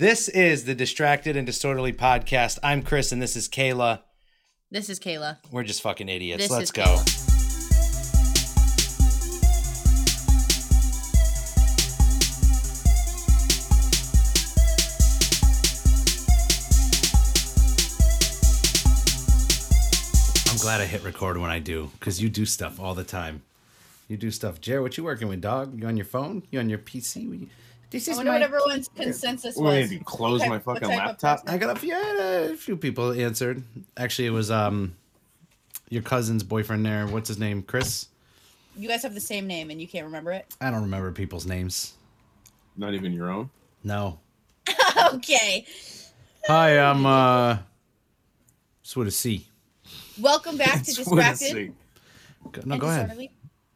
This is the Distracted and Disorderly podcast. I'm Chris and this is Kayla. This is Kayla. We're just fucking idiots. This Let's go. Kayla. I'm glad I hit record when I do because you do stuff all the time. You do stuff. Jared, what you working with, dog? You on your phone? You on your PC? What you- This I is wonder my. what everyone's consensus What, was. maybe close What my fucking laptop? I got a few, a few people answered. Actually, it was um your cousin's boyfriend there. What's his name? Chris. You guys have the same name and you can't remember it. I don't remember people's names. Not even your own. No. okay. Hi, I'm uh. It's with a C. Welcome back to It's what Distracted No, go ahead.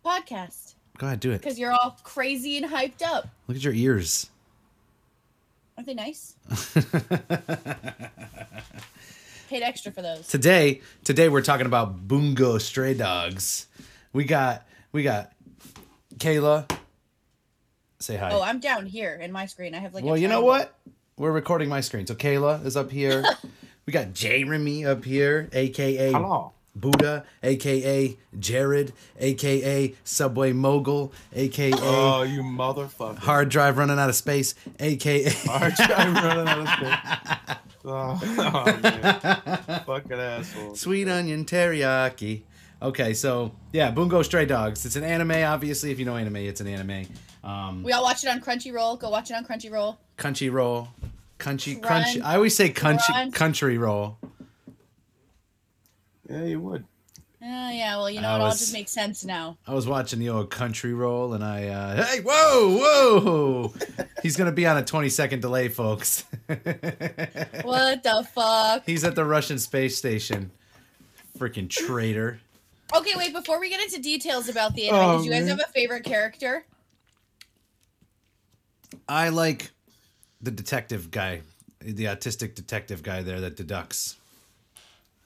Podcast Go ahead, do it. because you're all crazy and hyped up. Look at your ears. Aren't they nice? Paid extra for those. today, today we're talking about Bungo stray dogs. We got, we got Kayla. Say hi. Oh, I'm down here in my screen. I have like. a well, you know what? We're recording my screen. So Kayla is up here. we got Jeremy up here, aka Hello. Buddha, aka Jared, aka Subway Mogul, aka Oh, you motherfucker. Hard Drive running out of space, aka Hard drive running out of space. Oh, oh, man. Fucking asshole. Sweet Onion Teriyaki. Okay, so yeah, Bungo Stray Dogs. It's an anime, obviously. If you know anime, it's an anime. Um, We all watch it on Crunchyroll. Go watch it on Crunchyroll. Crunchyroll. Crunchy, country, Crunch- crunchy. I always say country, crunch. country roll. Yeah, you would. Oh yeah, well you know I it all just makes sense now. I was watching the old country roll, and I, uh, hey, whoa, whoa! He's gonna be on a 20 second delay, folks. What the fuck? He's at the Russian space station. Freaking traitor. Okay, wait. Before we get into details about the anime, Oh, did you guys man. have a favorite character? I like the detective guy, the autistic detective guy there that deducts.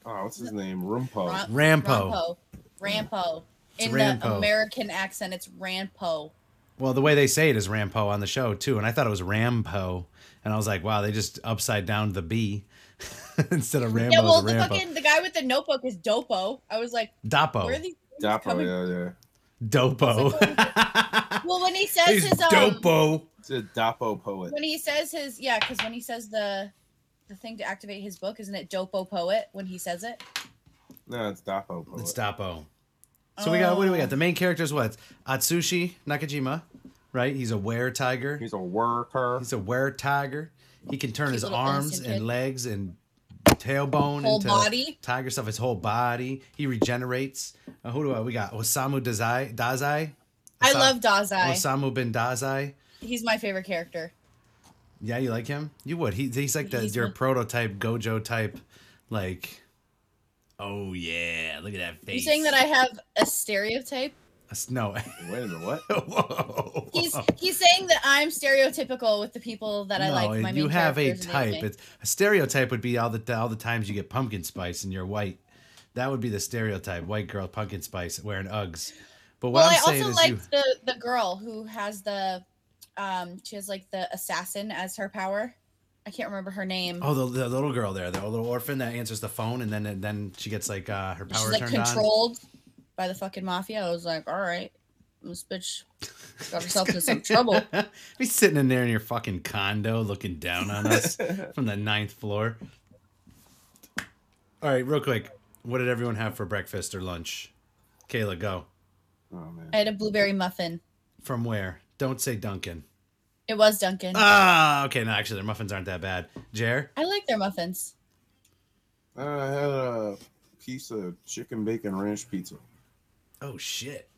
Oh, what's his name? Rumpo. Ra- Rampo. Rampo. Rampo. It's In Rampo. the American accent, it's Rampo. Well, the way they say it is Rampo on the show too, and I thought it was Rampo, and I was like, wow, they just upside down the B instead of Rambo. yeah, well, the the Rampo. fucking the guy with the notebook is Dopo. I was like, Dopo, where are these? things Dapo, coming- yeah, yeah. Dopo. Well, when he says He's his um, Dopo. It's a Dapo poet. when he says his yeah, because when he says the the thing to activate his book, isn't it Dopo Poet when he says it? No, it's Dapo poet. It's Dopo. So we got what do we got? The main character is what? Atsushi Nakajima, right? He's a were tiger. He's a worker. He's a were tiger. He can turn Cute his little arms innocent and kid. legs and tailbone Whole into body? tiger stuff. His whole body. He regenerates. Uh, who do I? We got Osamu Dazai. Dazai. I Osa- love Dazai. Osamu bin Dazai. He's my favorite character. Yeah, you like him? You would. He, he's like the He's your my- prototype Gojo type, like. Oh yeah, look at that face. You saying that I have a stereotype? No. Wait a minute, what? Whoa. He's he's saying that I'm stereotypical with the people that I no, like. My you have a type. It's a stereotype would be all the all the times you get pumpkin spice and you're white. That would be the stereotype: white girl, pumpkin spice, wearing Uggs. But what well, I'm I saying also is, you, liked the the girl who has the um she has like the assassin as her power. I can't remember her name. oh, the, the little girl there, the little orphan that answers the phone, and then and then she gets like uh, her power She's like turned on. controlled by the fucking mafia. I was like, all right, this bitch got herself into some trouble. Be sitting in there in your fucking condo, looking down on us from the ninth floor. All right, real quick, what did everyone have for breakfast or lunch? Kayla, go. Oh man. I had a blueberry muffin. From where? Don't say Dunkin. It was Dunkin. Ah, okay. No, actually, their muffins aren't that bad. Jer, I like their muffins. I had a piece of chicken bacon ranch pizza. oh shit,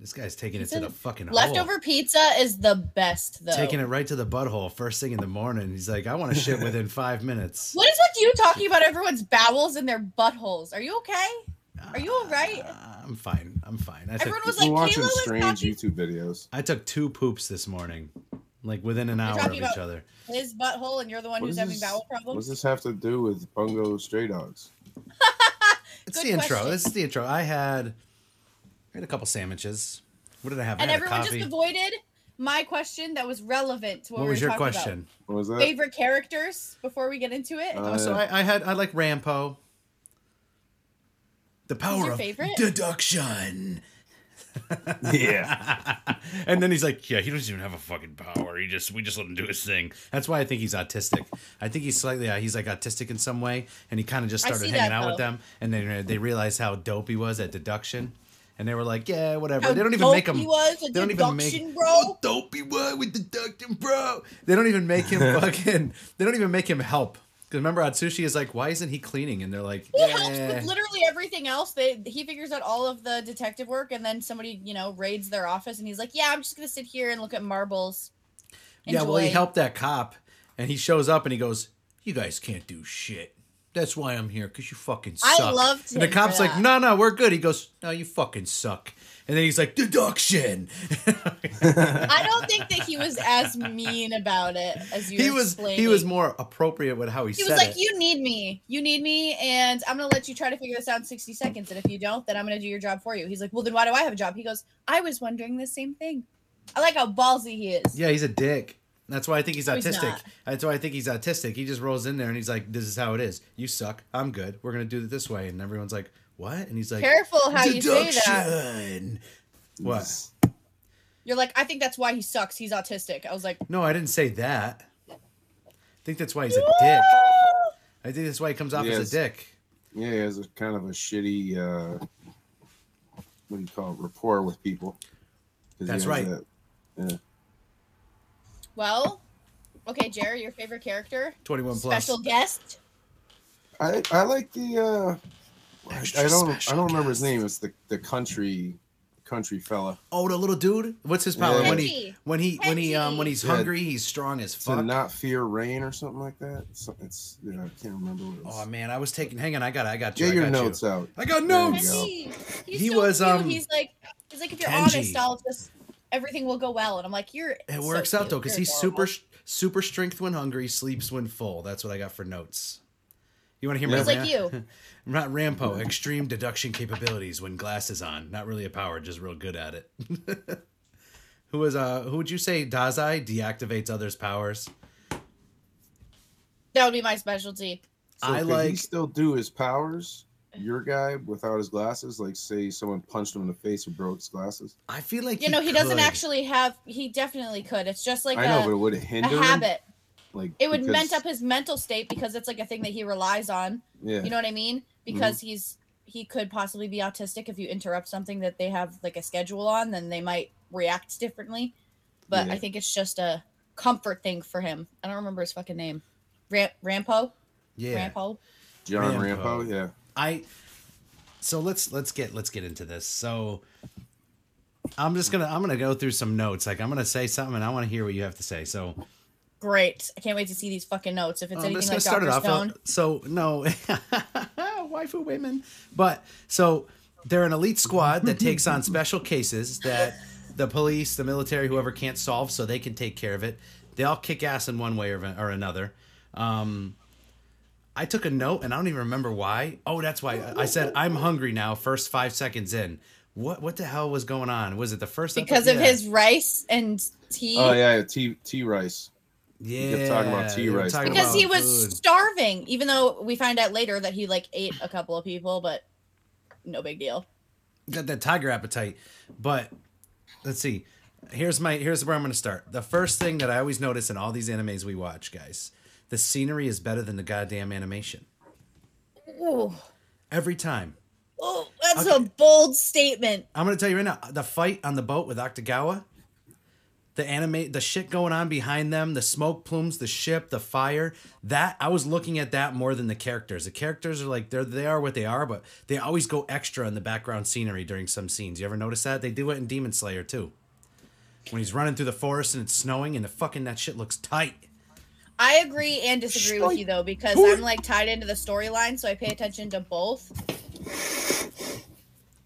this guy's taking it to the fucking Leftover hole. pizza is the best though. Taking it right to the butthole first thing in the morning. He's like, I want to shit within five minutes. What is with you talking about everyone's bowels and their buttholes? Are you okay? Are you all right? Uh, I'm fine. I'm fine. I Everyone took, was We're like, watching Kayla was strange talking YouTube videos. I took two poops this morning, like within an hour of each other. his butthole, and you're the one What who's having this- bowel problems. What does this have to do with Bungo Stray Dogs? It's Good the intro. question. This is the intro. I had, I had a couple sandwiches. What did I have? I And had a everyone coffee. just avoided my question that was relevant to what, What we was were your talking question? What was about. that? Favorite characters before we get into it. Uh, Oh, so I, I had I like Rampo. The power of favorite? deduction. yeah. and then he's like, "Yeah, he doesn't even have a fucking power. He just we just let him do his thing." That's why I think he's autistic. I think he's slightly uh, he's like autistic in some way, and he kind of just started hanging that, out with them, and then they realized how dope he was at deduction, and they were like, "Yeah, whatever." How they don't even dope make him. He was a they don't even make deduction, bro. How dope he was with deduction, bro. They don't even make him fucking. They don't even make him help. Because remember, Atsushi is like, "Why isn't he cleaning?" And they're like, He helps "Yeah." with literally everything else. They he figures out all of the detective work, and then somebody you know raids their office, and he's like, "Yeah, I'm just gonna sit here and look at marbles." Yeah, well, he helped that cop, and he shows up and he goes, "You guys can't do shit. That's why I'm here, cause you fucking suck. I suck." loved And the cop's like, "No, no, we're good." He goes, "No, you fucking suck." And then he's like, "Deduction." I don't think that he was as mean about it as you. he was explaining. he was more appropriate with how he, He said He was like, it. "You need me. You need me, and I'm gonna let you try to figure this out in 60 seconds. And if you don't, then I'm gonna do your job for you." He's like, "Well, then why do I have a job?" He goes, "I was wondering the same thing." I like how ballsy he is. Yeah, he's a dick. That's why I think he's No, he's autistic. not. That's why I think he's autistic. He just rolls in there and he's like, "This is how it is. You suck. I'm good. We're gonna do it this way." And everyone's like, "What?" And he's like, Careful how you say that. What? You're like, I think that's why he sucks. He's autistic. I was like, No, I didn't say that. I think that's why he's a dick. I think that's why he comes off as a dick. Yeah, he has a kind of a shitty uh what do you call it, rapport with people. That's right. that- yeah. well, okay, Jerry, your favorite character, 21 plus. special guest. I I like the uh I, Extra I don't I don't remember his name. It's the the country country fella. Oh, the little dude. What's his power? Yeah. When he when he when he um when Kenji. he's Yeah. hungry, he's strong as fuck. To fuck. not fear rain or something like that. So it's yeah, I can't remember what it Oh man, I was taking. Hang on, I got. I got you. Get I your got you. notes out. I got notes. go. He so was, cute. um, He's like, he's like, if you're Kenji. honest, I'll just everything will go well. And I'm like, you're. It so works out though because You're he's super adorable. super strength when hungry, sleeps when full. That's what I got for notes. You want to hear Yeah. my He's like Ram- Not Rampo. Extreme deduction capabilities when glasses on. Not really a power, just real good at it. who was uh? Who would you say Dazai deactivates others' powers? That would be my specialty. So I could he like- still do his powers. Your guy without his glasses, like say someone punched him in the face and broke his glasses. I feel like You know, he doesn't actually have. He definitely could. It's just like I a, know, but would it a hinder him? habit. Like It would because- ment up his mental state because it's like a thing that he relies on. Yeah. You know what I mean? Because mm-hmm. he's he could possibly be autistic if you interrupt something that they have like a schedule on, then they might react differently. But Yeah. I think it's just a comfort thing for him. I don't remember his fucking name. Ram- Rampo? Yeah. Rampo? John Rampo. Rampo. Yeah. I so let's let's get let's get into this. So I'm just gonna I'm gonna go through some notes. Like I'm gonna say something and I want to hear what you have to say. So Great. I can't wait to see these fucking notes. If it's I'm anything just like gonna start Dr. it off. Stone. So no, waifu women. But so they're an elite squad that takes on special cases that the police, the military, whoever can't solve, so they can take care of it. They all kick ass in one way or, or another. Um, I took a note and I don't even remember why. Oh, that's why I said I'm hungry now. First five seconds in. What what the hell was going on? Was it the first because epi- of yeah. his rice and tea. Oh yeah, tea tea Rice. Yeah, kept talking about tea they were rice. talking because about he was food. starving, even though we find out later that he like ate a couple of people, but no big deal. got that tiger appetite. But let's see. Here's my here's where I'm gonna start. The first thing that I always notice in all these animes we watch, guys, the scenery is better than the goddamn animation. Ooh. Every time. Oh, that's Okay. a bold statement. I'm gonna tell you right now, the fight on the boat with Akutagawa, the anime the shit going on behind them, the smoke plumes, the ship, the fire, that I was looking at that more than the characters. The characters are like they're they are what they are, but they always go extra in the background scenery during some scenes. You ever notice that? They do it in Demon Slayer too. When he's running through the forest and it's snowing and the fucking that shit looks tight. I agree and disagree with you though because I'm like tied into the storyline, so I pay attention to both.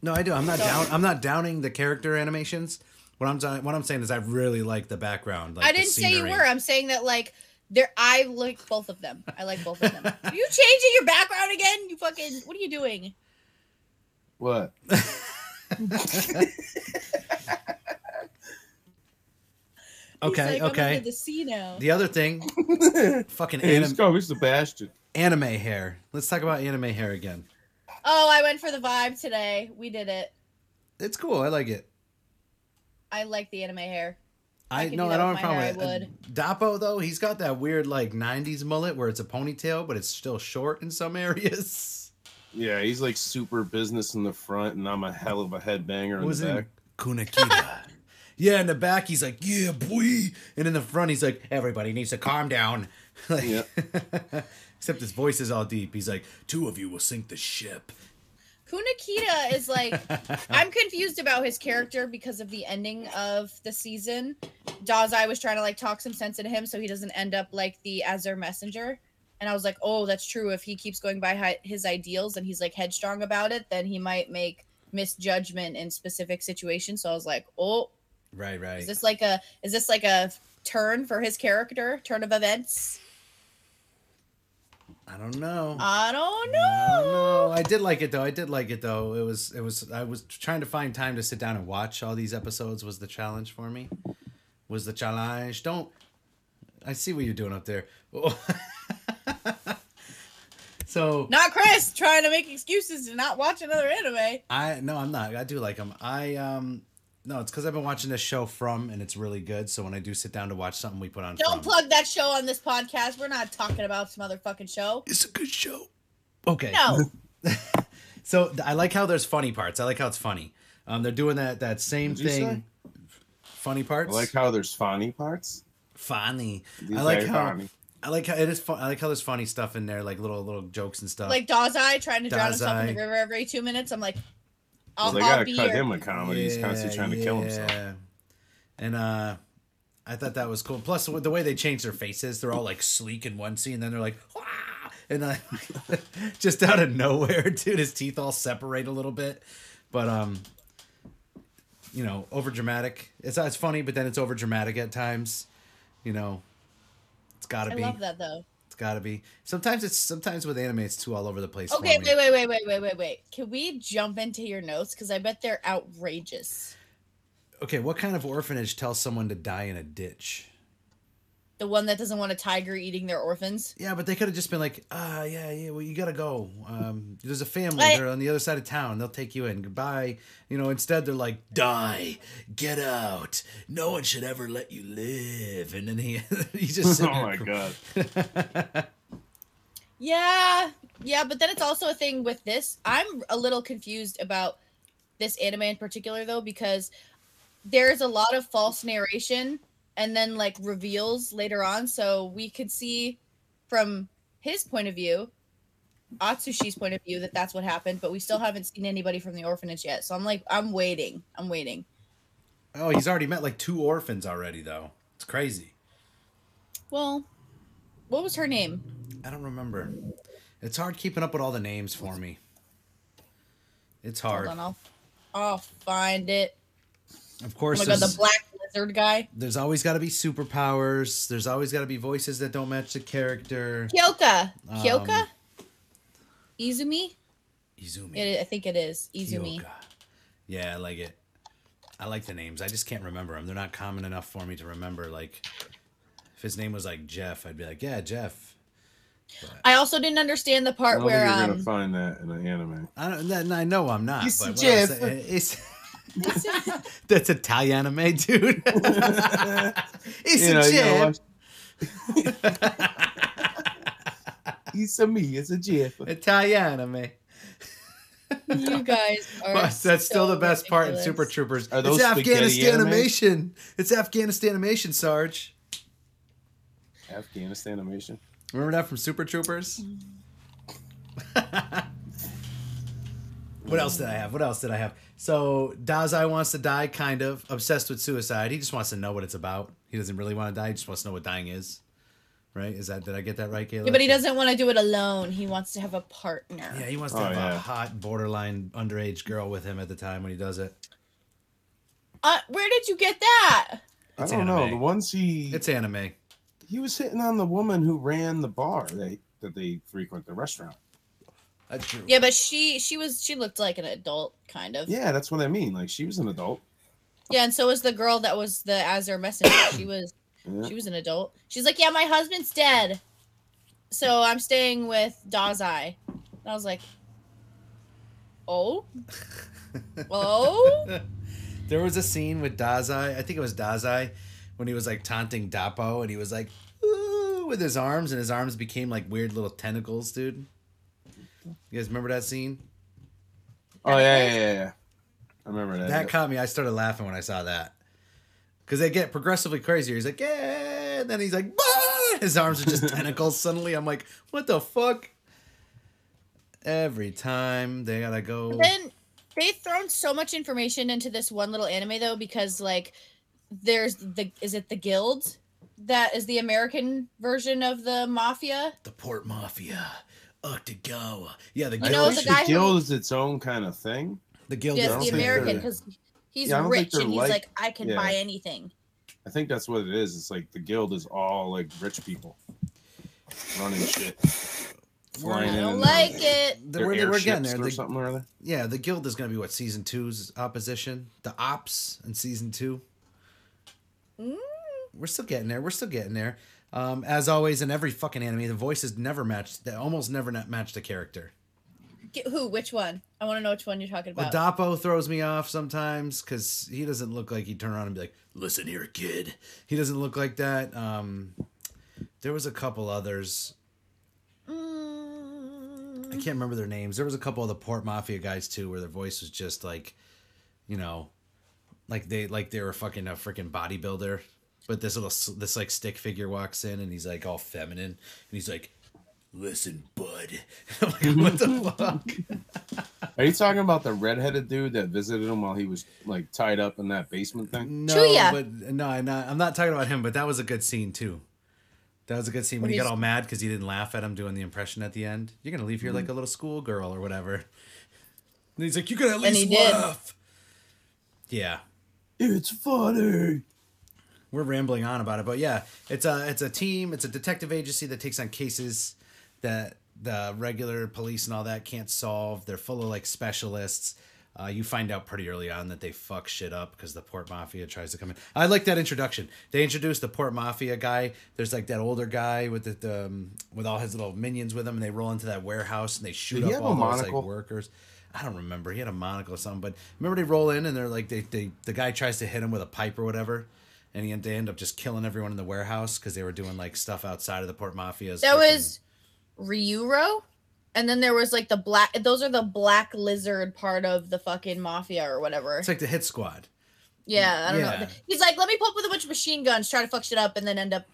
No, I do. I'm not So- down. I'm not downing the character animations. What I'm saying- what I'm saying is I really like the background. Like I didn't say you were. I'm saying that like there. I like both of them. I like both of them. are you changing your background again? You fucking. What are you doing? What? Okay, He's like, okay. I'm the sea now. The other thing, fucking hey, let's anim- go. He's Sebastian. anime hair. Let's talk about anime hair again. Oh, I went for the vibe today. We did it. It's cool. I like it. I like the anime hair. I, I no, I don't with have a my hair, problem I with it. Uh, Dapo though, he's got that weird like '90s mullet where it's a ponytail, but it's still short in some areas. Yeah, he's like super business in the front, and I'm a hell of a headbanger in Was the back. Kunikida? yeah, in the back he's like, "Yeah, boy," and in the front he's like, "Everybody needs to calm down." Like- Yeah. Except his voice is all deep. He's like, two of you will sink the ship." Kunikida is like I'm confused about his character because of the ending of the season. Dazai was trying to like talk some sense into him so he doesn't end up like the Azure messenger. And I was like, oh, that's true. If he keeps going by his ideals and he's like headstrong about it, then he might make misjudgment in specific situations. So I was like, oh, Right, right. is this like a is this like a turn for his character, turn of events? I don't know. I don't I don't know. know. I did like it though. I did like it though. It was it was I was trying to find time to sit down and watch all these episodes was the challenge for me. Was the challenge. Don't I see what you're doing up there. so Not Chris trying to make excuses to not watch another anime. I no, I'm not. I do like them. I um no, it's because I've been watching this show from, and it's really good. So when I do sit down to watch something, we put on. Don't From. plug that show on this podcast. We're not talking about some other fucking show. It's a good show. Okay. No. So I like how there's funny parts. I like how it's funny. Um, they're doing that that same What'd thing. Funny parts. I like how there's funny parts. funny. These I like how funny. I like how it is fun. I like how there's funny stuff in there, like little little jokes and stuff. like Dazai trying to drown himself in the river every two minutes. I'm like, I'll, they gotta be cut your. him a comedy. He's constantly trying to kill himself. And uh, I thought that was cool. Plus, with the way they change their faces, they're all like sleek in one scene, then they're like, Wah! and then just out of nowhere, dude, his teeth all separate a little bit. But um, you know, over dramatic. It's it's funny, but then it's over dramatic at times. You know, it's got to I be. I love that though. Got to be. Sometimes it's sometimes with anime, it's too all over the place. Okay, wait, wait, wait, wait, wait, wait, wait. Can we jump into your notes? Because I bet they're outrageous. Okay, what kind of orphanage tells someone to die in a ditch? The one that doesn't want a tiger eating their orphans. Yeah, but they could have just been like, ah, yeah, yeah, well, you gotta go. Um, there's a family. I- They're on the other side of town. They'll take you in. Goodbye. You know, instead they're like, die, get out. No one should ever let you live. And then he, he just. oh my god. god. Yeah, yeah, but then it's also a thing with this. I'm a little confused about this anime in particular, though, because there's a lot of false narration and then like reveals later on. So we could see from his point of view, Atsushi's point of view, that that's what happened, but we still haven't seen anybody from the orphanage yet. So I'm like, I'm waiting. I'm waiting. oh, he's already met like two orphans already, though. It's crazy. Well, what was her name? I don't remember. It's hard keeping up with all the names for me. It's hard. Hold on, I'll, I'll find it. Of Oh course, my god, the black lizard guy. there's always got to be superpowers. There's always got to be voices that don't match the character. Kyoka. Um, Kyoka? Izumi? Izumi. It, I think it is. Izumi. Kyoka. Yeah, I like it. I like the names. I just can't remember them. They're not common enough for me to remember. Like, if his name was like Jeff, I'd be like, yeah, Jeff. I also didn't understand the I part don't where think you're um gonna find that in an anime. I don't. I know I'm not. But Jeff. saying- it's that's Italian anime, dude. it's You know, a you know It's a me. It's a Jeff. Italian anime. you guys are But that's still the best part in. Super Troopers. Are those it's Afghanistan anime? animation. It's Afghanistan animation, Sarge. Afghanistan animation. Remember that from Super Troopers? Mm. what else did I have? What else did I have? So Dazai wants to die, kind of obsessed with suicide. He just wants to know what it's about. He doesn't really want to die. He just wants to know what dying is. Right? Is that did I get that right, Kayla? Yeah, but he doesn't want to do it alone. He wants to have a partner. Yeah, he wants to Oh, have a hot borderline underage girl with him at the time when he does it. Uh, where did you get that? It's I don't know. The ones he It's anime. he was hitting on the woman who ran the bar they that they frequent the restaurant. That's true. Yeah, but she she was she looked like an adult kind of. Yeah, that's what I mean. Like she was an adult. Yeah, and so was the girl that was the Azure messenger. She was Yeah. she was an adult. She's like, Yeah, my husband's dead. So I'm staying with Dazai. And I was like, Oh? Oh? there was a scene with Dazai. I think it was Dazai when he was like taunting Dapo, and he was like, "Ooh," with his arms, and his arms became like weird little tentacles, dude. You guys remember that scene? Oh yeah, yeah, yeah, yeah. I remember that. That caught me. I started laughing when I saw that. Because they get progressively crazier. He's like, yeah. And then he's like, bah! his arms are just tentacles suddenly. I'm like, what the fuck? Every time they gotta go. then they've thrown so much information into this one little anime though, because like there's the is it the guild that is the American version of the mafia? the Port Mafia. Akutagawa. Yeah, the You guild. know, the think the guild is its own kind of thing. the guild. Yes, the American because he's Yeah, I don't think rich they're and he's like- like, I can yeah. buy anything. I think that's what it is. It's like the guild is all like rich people running shit, flying I don't and like out. it. The, Their we're, we're getting airships there. or something or other. yeah, the guild is going to be what season two's opposition. The ops in season two. Mm. We're still getting there. We're still getting there. Um, as always, in every fucking anime, the voices never match. They almost never match the character. Get- Who? Which one? I want to know which one you're talking about. Dapo throws me off sometimes because he doesn't look like he'd turn around and be like, "Listen here, kid." He doesn't look like that. Um, there was a couple others. I Mm, can't remember their names. There was a couple of the Port Mafia guys too, where their voice was just like, you know, like they like they were fucking a freaking bodybuilder. But this little this like stick figure walks in and he's like all feminine and he's like, "Listen, bud." I'm like, what the fuck? Are you talking about the redheaded dude that visited him while he was like tied up in that basement thing? No, Chuya. but no, I'm not. I'm not talking about him. But that was a good scene too. That was a good scene when When he got all mad because he didn't laugh at him doing the impression at the end. You're gonna leave here like a mm-hmm. little schoolgirl or whatever. And he's like, "You could at And least he did. laugh." Yeah, It's funny. We're rambling on about it, but yeah, it's a it's a team. It's a detective agency that takes on cases that the regular police and all that can't solve. They're full of like specialists. Uh, you find out pretty early on that they fuck shit up because the Port Mafia tries to come in. I like that introduction. They introduced the Port Mafia guy. There's like that older guy with the, the um, with all his little minions with him, and they roll into that warehouse and they shoot Did up all those like workers. I don't remember. He had a monocle or something, but remember they roll in and they're like they, they the guy tries to hit him with a pipe or whatever, and he they end up just killing everyone in the warehouse because they were doing like stuff outside of the Port Mafia's. that freaking- was Ryuro, and then there was like the black. Those are the black lizard part of the fucking mafia or whatever. It's like the hit squad. Yeah, I don't Yeah. know. He's like, let me pull up with a bunch of machine guns, try to fuck shit up, and then end up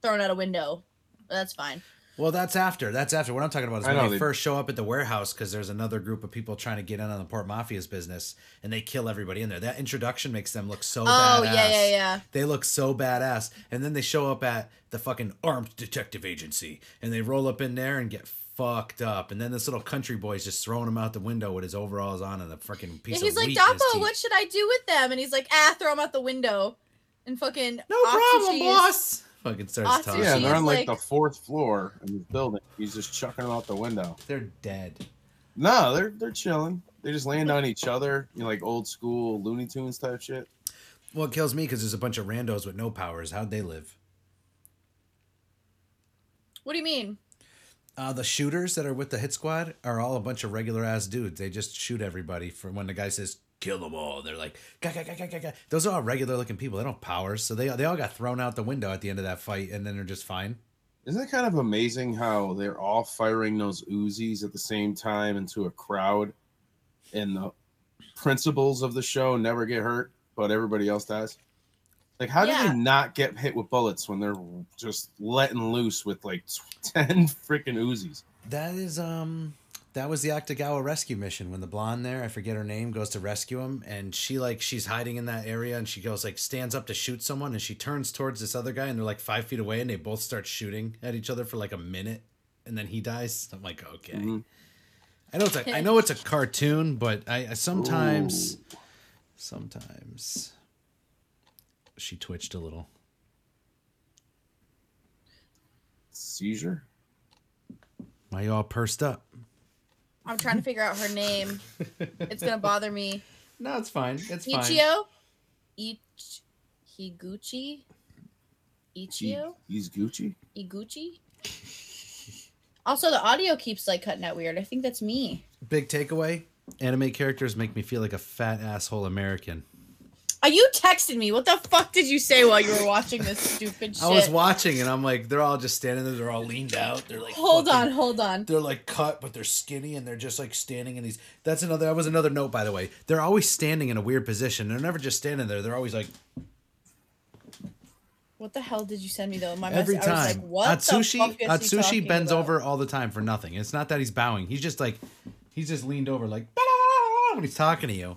throwing out a window. That's fine. Well, that's after. That's after. What I'm talking about is I when know, they, they- first show up at the warehouse because there's another group of people trying to get in on the Port Mafia's business, and they kill everybody in there. That introduction makes them look so badass. Oh badass. yeah, yeah, yeah. They look so badass, and then they show up at the fucking armed detective agency, and they roll up in there and get fucked up, and then this little country boy's just throwing him out the window with his overalls on and a freaking piece Yeah, he's of like, wheat in his Dapo, what should I do with them? And he's like, ah, throw them out the window. And fucking No problem, Atsushi is- boss. Fucking starts Atsushi talking. Yeah, and they're on like, like- the fourth floor in this building. He's just chucking them out the window. They're dead. No, they're they're chilling. They just land on each other, you know, like old school Looney Tunes type shit. Well, it kills me because there's a bunch of randos with no powers. How'd they live? What do you mean? Uh, the shooters that are with the hit squad are all a bunch of regular ass dudes. They just shoot everybody from when the guy says kill them all. They're like gah, gah, gah, gah, gah, gah. those are all regular looking people. They don't have powers, so they they all got thrown out the window at the end of that fight, and then they're just fine. Isn't it kind of amazing how they're all firing those Uzis at the same time into a crowd, and the principals of the show never get hurt, but everybody else does? Like, how do they not get hit with bullets when they're just letting loose with like ten freaking Uzis? That is um that was the Akutagawa rescue mission when the blonde there, I forget her name, goes to rescue him and she like she's hiding in that area and she goes like stands up to shoot someone and she turns towards this other guy and they're like five feet away and they both start shooting at each other for like a minute and then he dies. I'm like, okay. Mhm. I know it's a I know it's a cartoon, but I, I sometimes Ooh. sometimes she twitched a little. seizure. Why you all pursed up? I'm trying to figure out her name. It's gonna bother me. No, it's fine. It's fine. Michio? Ich Higuchi He, Ichio he's Gucci. Iguchi. Also, the audio keeps like cutting out weird. I think that's me. Big takeaway: anime characters make me feel like a fat asshole American. Are you texting me? What the fuck did you say while you were watching this stupid shit? I was watching and I'm like, they're all just standing there. They're all leaned out. They're like, hold fucking- on, hold on. They're like cut, but they're skinny and they're just like standing in these. That's another. That was another note, by the way. They're always standing in a weird position. They're never just standing there. They're always like What the hell did you send me though? My every message, I was time. like, what Atsushi, the fuck is Atsushi bends about? over all the time for nothing. It's not that he's bowing. He's just like, he's just leaned over like when he's talking to you.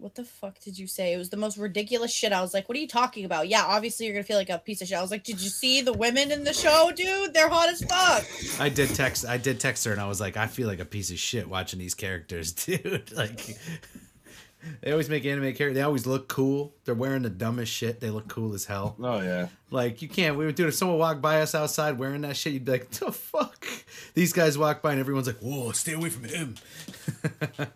What the fuck did you say? It was the most ridiculous shit. I was like, what are you talking about? Yeah, obviously you're gonna feel like a piece of shit. I was like, did you see the women in the show, dude? They're hot as fuck. I did text. I did text her, and I was like, I feel like a piece of shit watching these characters, dude. Like, they always make anime characters. They always look cool. They're wearing the dumbest shit. They look cool as hell. Oh yeah. Like, you can't. We would do it. If someone walked by us outside wearing that shit, you'd be like, the fuck. These guys walk by, and everyone's like, whoa, stay away from him.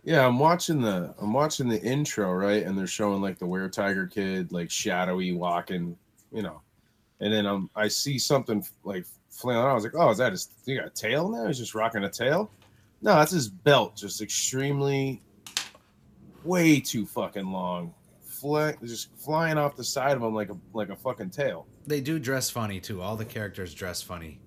Yeah, I'm watching the I'm watching the intro, right? And they're showing like the Were Tiger kid, like shadowy walking, you know. And then um I see something like flailing. I was like, oh, is that his he got a tail now? He's just rocking a tail? No, that's his belt, just extremely way too fucking long. Fly, just flying off the side of them like a like a fucking tail. They do dress funny, too. All the characters dress funny.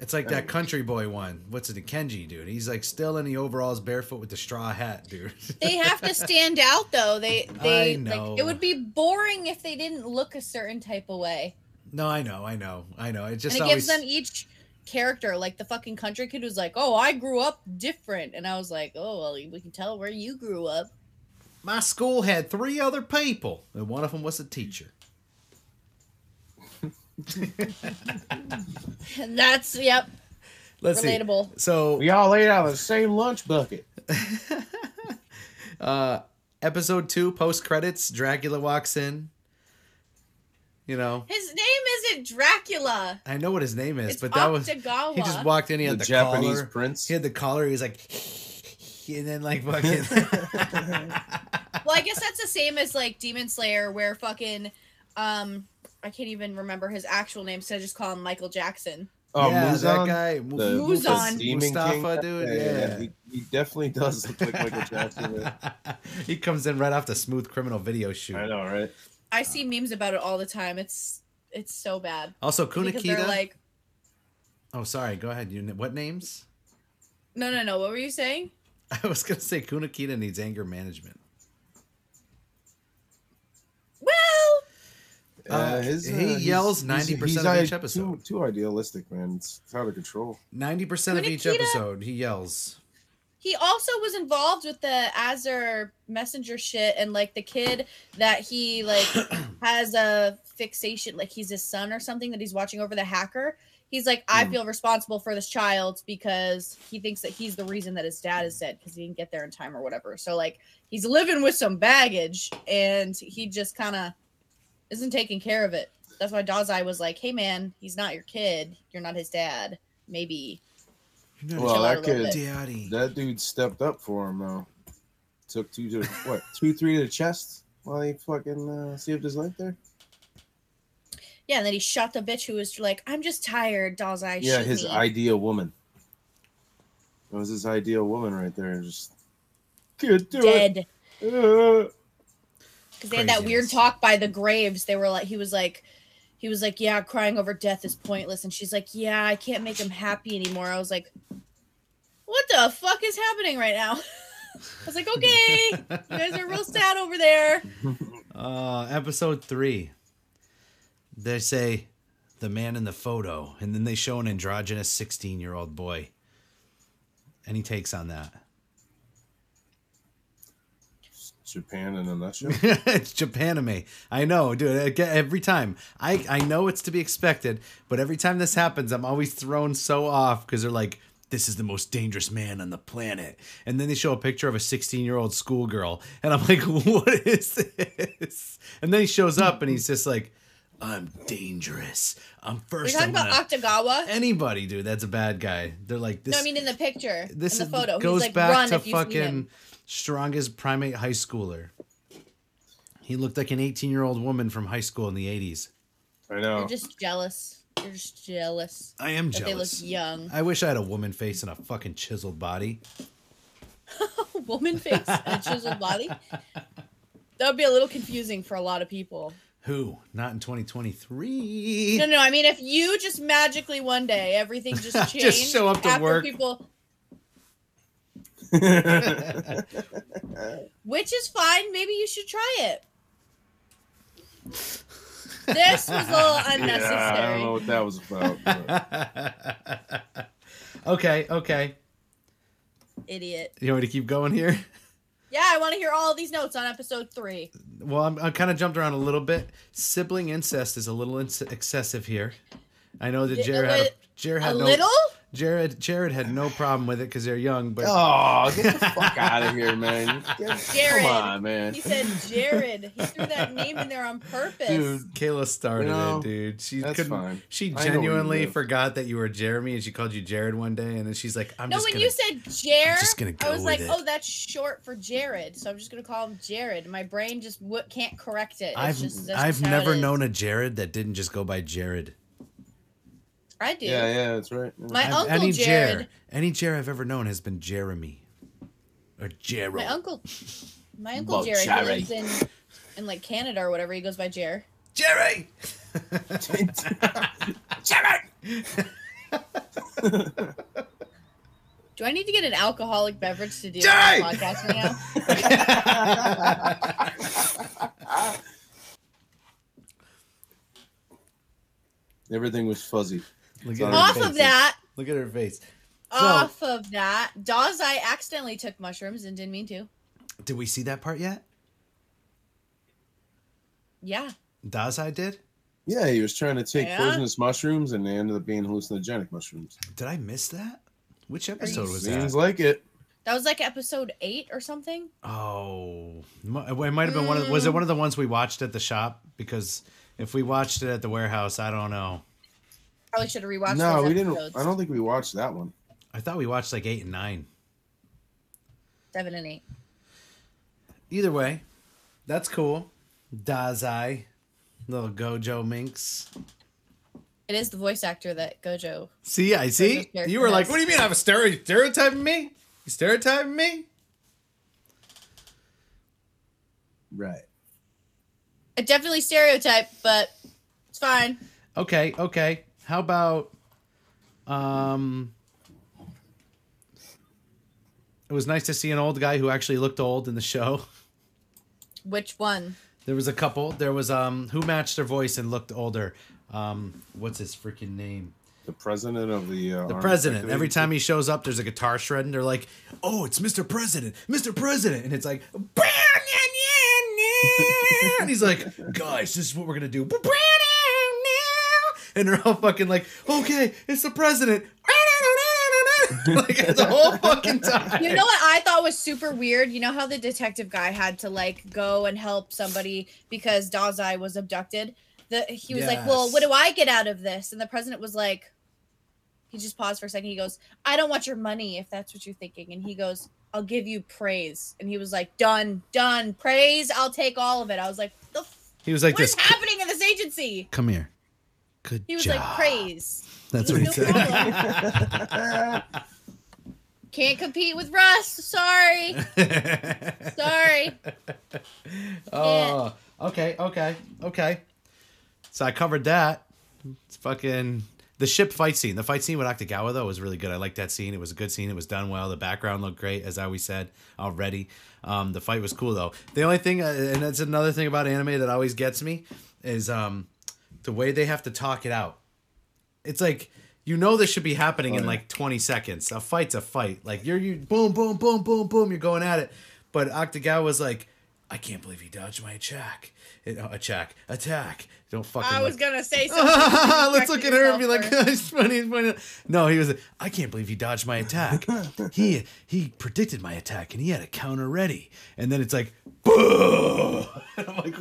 It's like that country boy one. What's it, the Kenji dude? He's like still in the overalls, barefoot with the straw hat, dude. They have to stand out though. They they I know. like it would be boring if they didn't look a certain type of way. no, I know, I know, I know. It just and it always. gives them each character like the fucking country kid was like, "Oh, I grew up different," and I was like, "Oh, well, we can tell where you grew up." My school had three other people, and one of them was a teacher. And that's yep, Let's relatable. see. So, We all ate out of the same lunch bucket. uh, episode two, post credits, Dracula walks in. You know, His name isn't Dracula. I know what his name is, It's but that was Akutagawa. he just walked in. He had the, Japanese collar. prince. He had the collar. He was like, and then like fucking. Well, I guess that's the same as like Demon Slayer, where fucking um, I can't even remember his actual name, so I just call him Michael Jackson. Oh, yeah, Muzan, that guy, the, Mu- Muzan. the demon Mustafa, king. dude. Yeah, He, he definitely does look like Michael Jackson. he comes in right off the Smooth Criminal video shoot. I know, right? I see memes about it all the time. It's it's so bad Also, because they're Kunikida. like, oh, sorry. Go ahead. You what names? no, no, no. What were you saying? I was gonna say Kunikida needs anger management. Well, Uh, he yells 90% of each episode. Too, too idealistic, man. It's, it's out of control. Ninety percent of each episode, he yells. He also was involved with the Azure messenger shit and like the kid that he like has a fixation, like he's his son or something that he's watching over the hacker. He's like, I Hmm. feel responsible for this child because he thinks that he's the reason that his dad is dead because he didn't get there in time or whatever. So like he's living with some baggage and he just kind of isn't taking care of it. That's why Dazai was like, "Hey man, he's not your kid. You're not his dad. Maybe Well, that a little kid. Daddy. that dude stepped up for him though. Took two to what? Two, three to the chest while he fucking uh, saved his life there. Yeah, and then he shot the bitch who was like, "I'm just tired, Dazai." yeah, his me." ideal woman. That was his ideal woman right there. Just can't do dead it. Uh, because they had that weird talk by the graves. They were like, he was like, he was like, "Yeah, crying over death is pointless," and she's like, "Yeah, I can't make him happy anymore." I was like, "What the fuck is happening right now?" I was like, "Okay, you guys are real sad over there." Uh, episode three. They say the man in the photo, and then they show an androgynous sixteen-year-old boy. Any takes on that? Japan in a nutshell. it's Japanime. I know, dude. Every time, I I know it's to be expected, but every time this happens, I'm always thrown so off because they're like, "This is the most dangerous man on the planet," and then they show a picture of a 16 year old schoolgirl, and I'm like, "What is this?" And then he shows up, and he's just like, I'm dangerous. I'm We're talking I'm about gonna-" Akutagawa. Anybody, dude, that's a bad guy. They're like this. no, I mean in the picture, this in the photo. goes He's like, back run to if you see fucking him. Strongest primate high schooler. He looked like an 18 year old woman from high school in the 80s. I know. You're just jealous. You're just jealous I am that they look jealous. young. I wish I had a woman face and a fucking chiseled body. Woman face and a chiseled body. That would be a little confusing for a lot of people. Who? Not in 2023. No, no, I mean if you just magically one day everything just changed, just show up to after work. people, which is fine. Maybe you should try it. This was a little Yeah, I don't know what that was about. but- okay, okay. Idiot. You want me to keep going here? Yeah, I want to hear all of these notes on episode three. Well, I'm, I kind of jumped around a little bit. Sibling incest is a little ins- excessive here. I know that Jared had, a, but Jared A had no little? Jared Jared had no problem with it because they're young, but oh, get the fuck out of here, man. Get- Jared. Come on, man. He said Jared. He threw that name in there on purpose. dude, Kayla started You know, it, dude. She that's couldn't. fine. She I know where you genuinely forgot that you were Jeremy, and she called you Jared one day, and then she's like, "I'm no, just when gonna." you said Jared, just gonna I go was like, it. oh, that's short for Jared, so I'm just gonna call him Jared. My brain just w- can't correct it. It's I've just, I've just how it never known a Jared that didn't just go by Jared. I do. Yeah, yeah, that's right. My I've- uncle any Jared. Jer, any Jer I've ever known has been Jeremy or Gerald. My uncle, my uncle Well, Jared, he lives in in like Canada or whatever. He goes by Jer. Jerry. Jerry. Do I need to get an alcoholic beverage to do Jerry! this podcast right now? Everything was fuzzy. Look at Off face. of that, Look at her face. off of that, Dazai accidentally took mushrooms and didn't mean to. Did we see that part yet? Yeah. Dazai did. Yeah, he was trying to take Yeah? poisonous mushrooms, and they ended up being hallucinogenic mushrooms. Did I miss that? Which episode was Seems that? like it. That was like episode eight or something. Oh, mu- it might have been one of. Was it Mm. one of the ones we watched at the shop? Because if we watched it at the warehouse, I don't know. Probably should have rewatched. no, those we didn't. I don't think we watched that one. I thought we watched like eight and nine. Seven and eight. Either way, that's cool. Dazai, little Gojo Minx. It is the voice actor that Gojo. See, I see. You were like, "What do you mean? I have a stereo- stereotyping me? You stereotyping me?" Right. I definitely stereotype, but it's fine. Okay, okay. How about um It was nice to see an old guy who actually looked old in the show. Which one? There was a couple. There was um who matched their voice and looked older. Um what's his freaking name? The president of the. Uh, The president. Every time he shows up, there's a guitar shred, and they're like, "Oh, it's Mr. President, Mr. President," and it's like, and he's like, "Guys, this is what we're gonna do," and they're all fucking like, "Okay, it's the president." like the whole fucking time. You know what I thought was super weird? You know how the detective guy had to like go and help somebody because Dazai was abducted? The he was like, Well, what do I get out of this? And the president was like, he just paused for a second. He goes, I don't want your money if that's what you're thinking. And he goes, I'll give you praise. And he was like, Done, done, praise, I'll take all of it. I was like, the f- He was like what is this. happening in this agency? Come here. Good He was job. like, praise. That's what he No said. Can't compete with Russ. Sorry. Sorry. Oh, okay, okay, okay. So I covered that. It's fucking the ship fight scene. The fight scene with Akutagawa though was really good. I liked that scene. It was a good scene. It was done well. The background looked great, as I always said already. Um, the fight was cool though. The only thing, uh, and that's another thing about anime that always gets me, is um, the way they have to talk it out. It's like you know this should be happening Oh, in yeah. like 20 seconds. A fight's a fight. Like you're you boom boom boom boom boom. You're going at it, but Akutagawa was like, I can't believe he dodged my attack. It, uh, attack, attack. Don't fucking. I was like- gonna say something. Let's look at her and be like, it's funny, it's funny. No, he was. like, I can't believe he dodged my attack. he he predicted my attack and he had a counter ready. And then it's like, boo. And I'm like,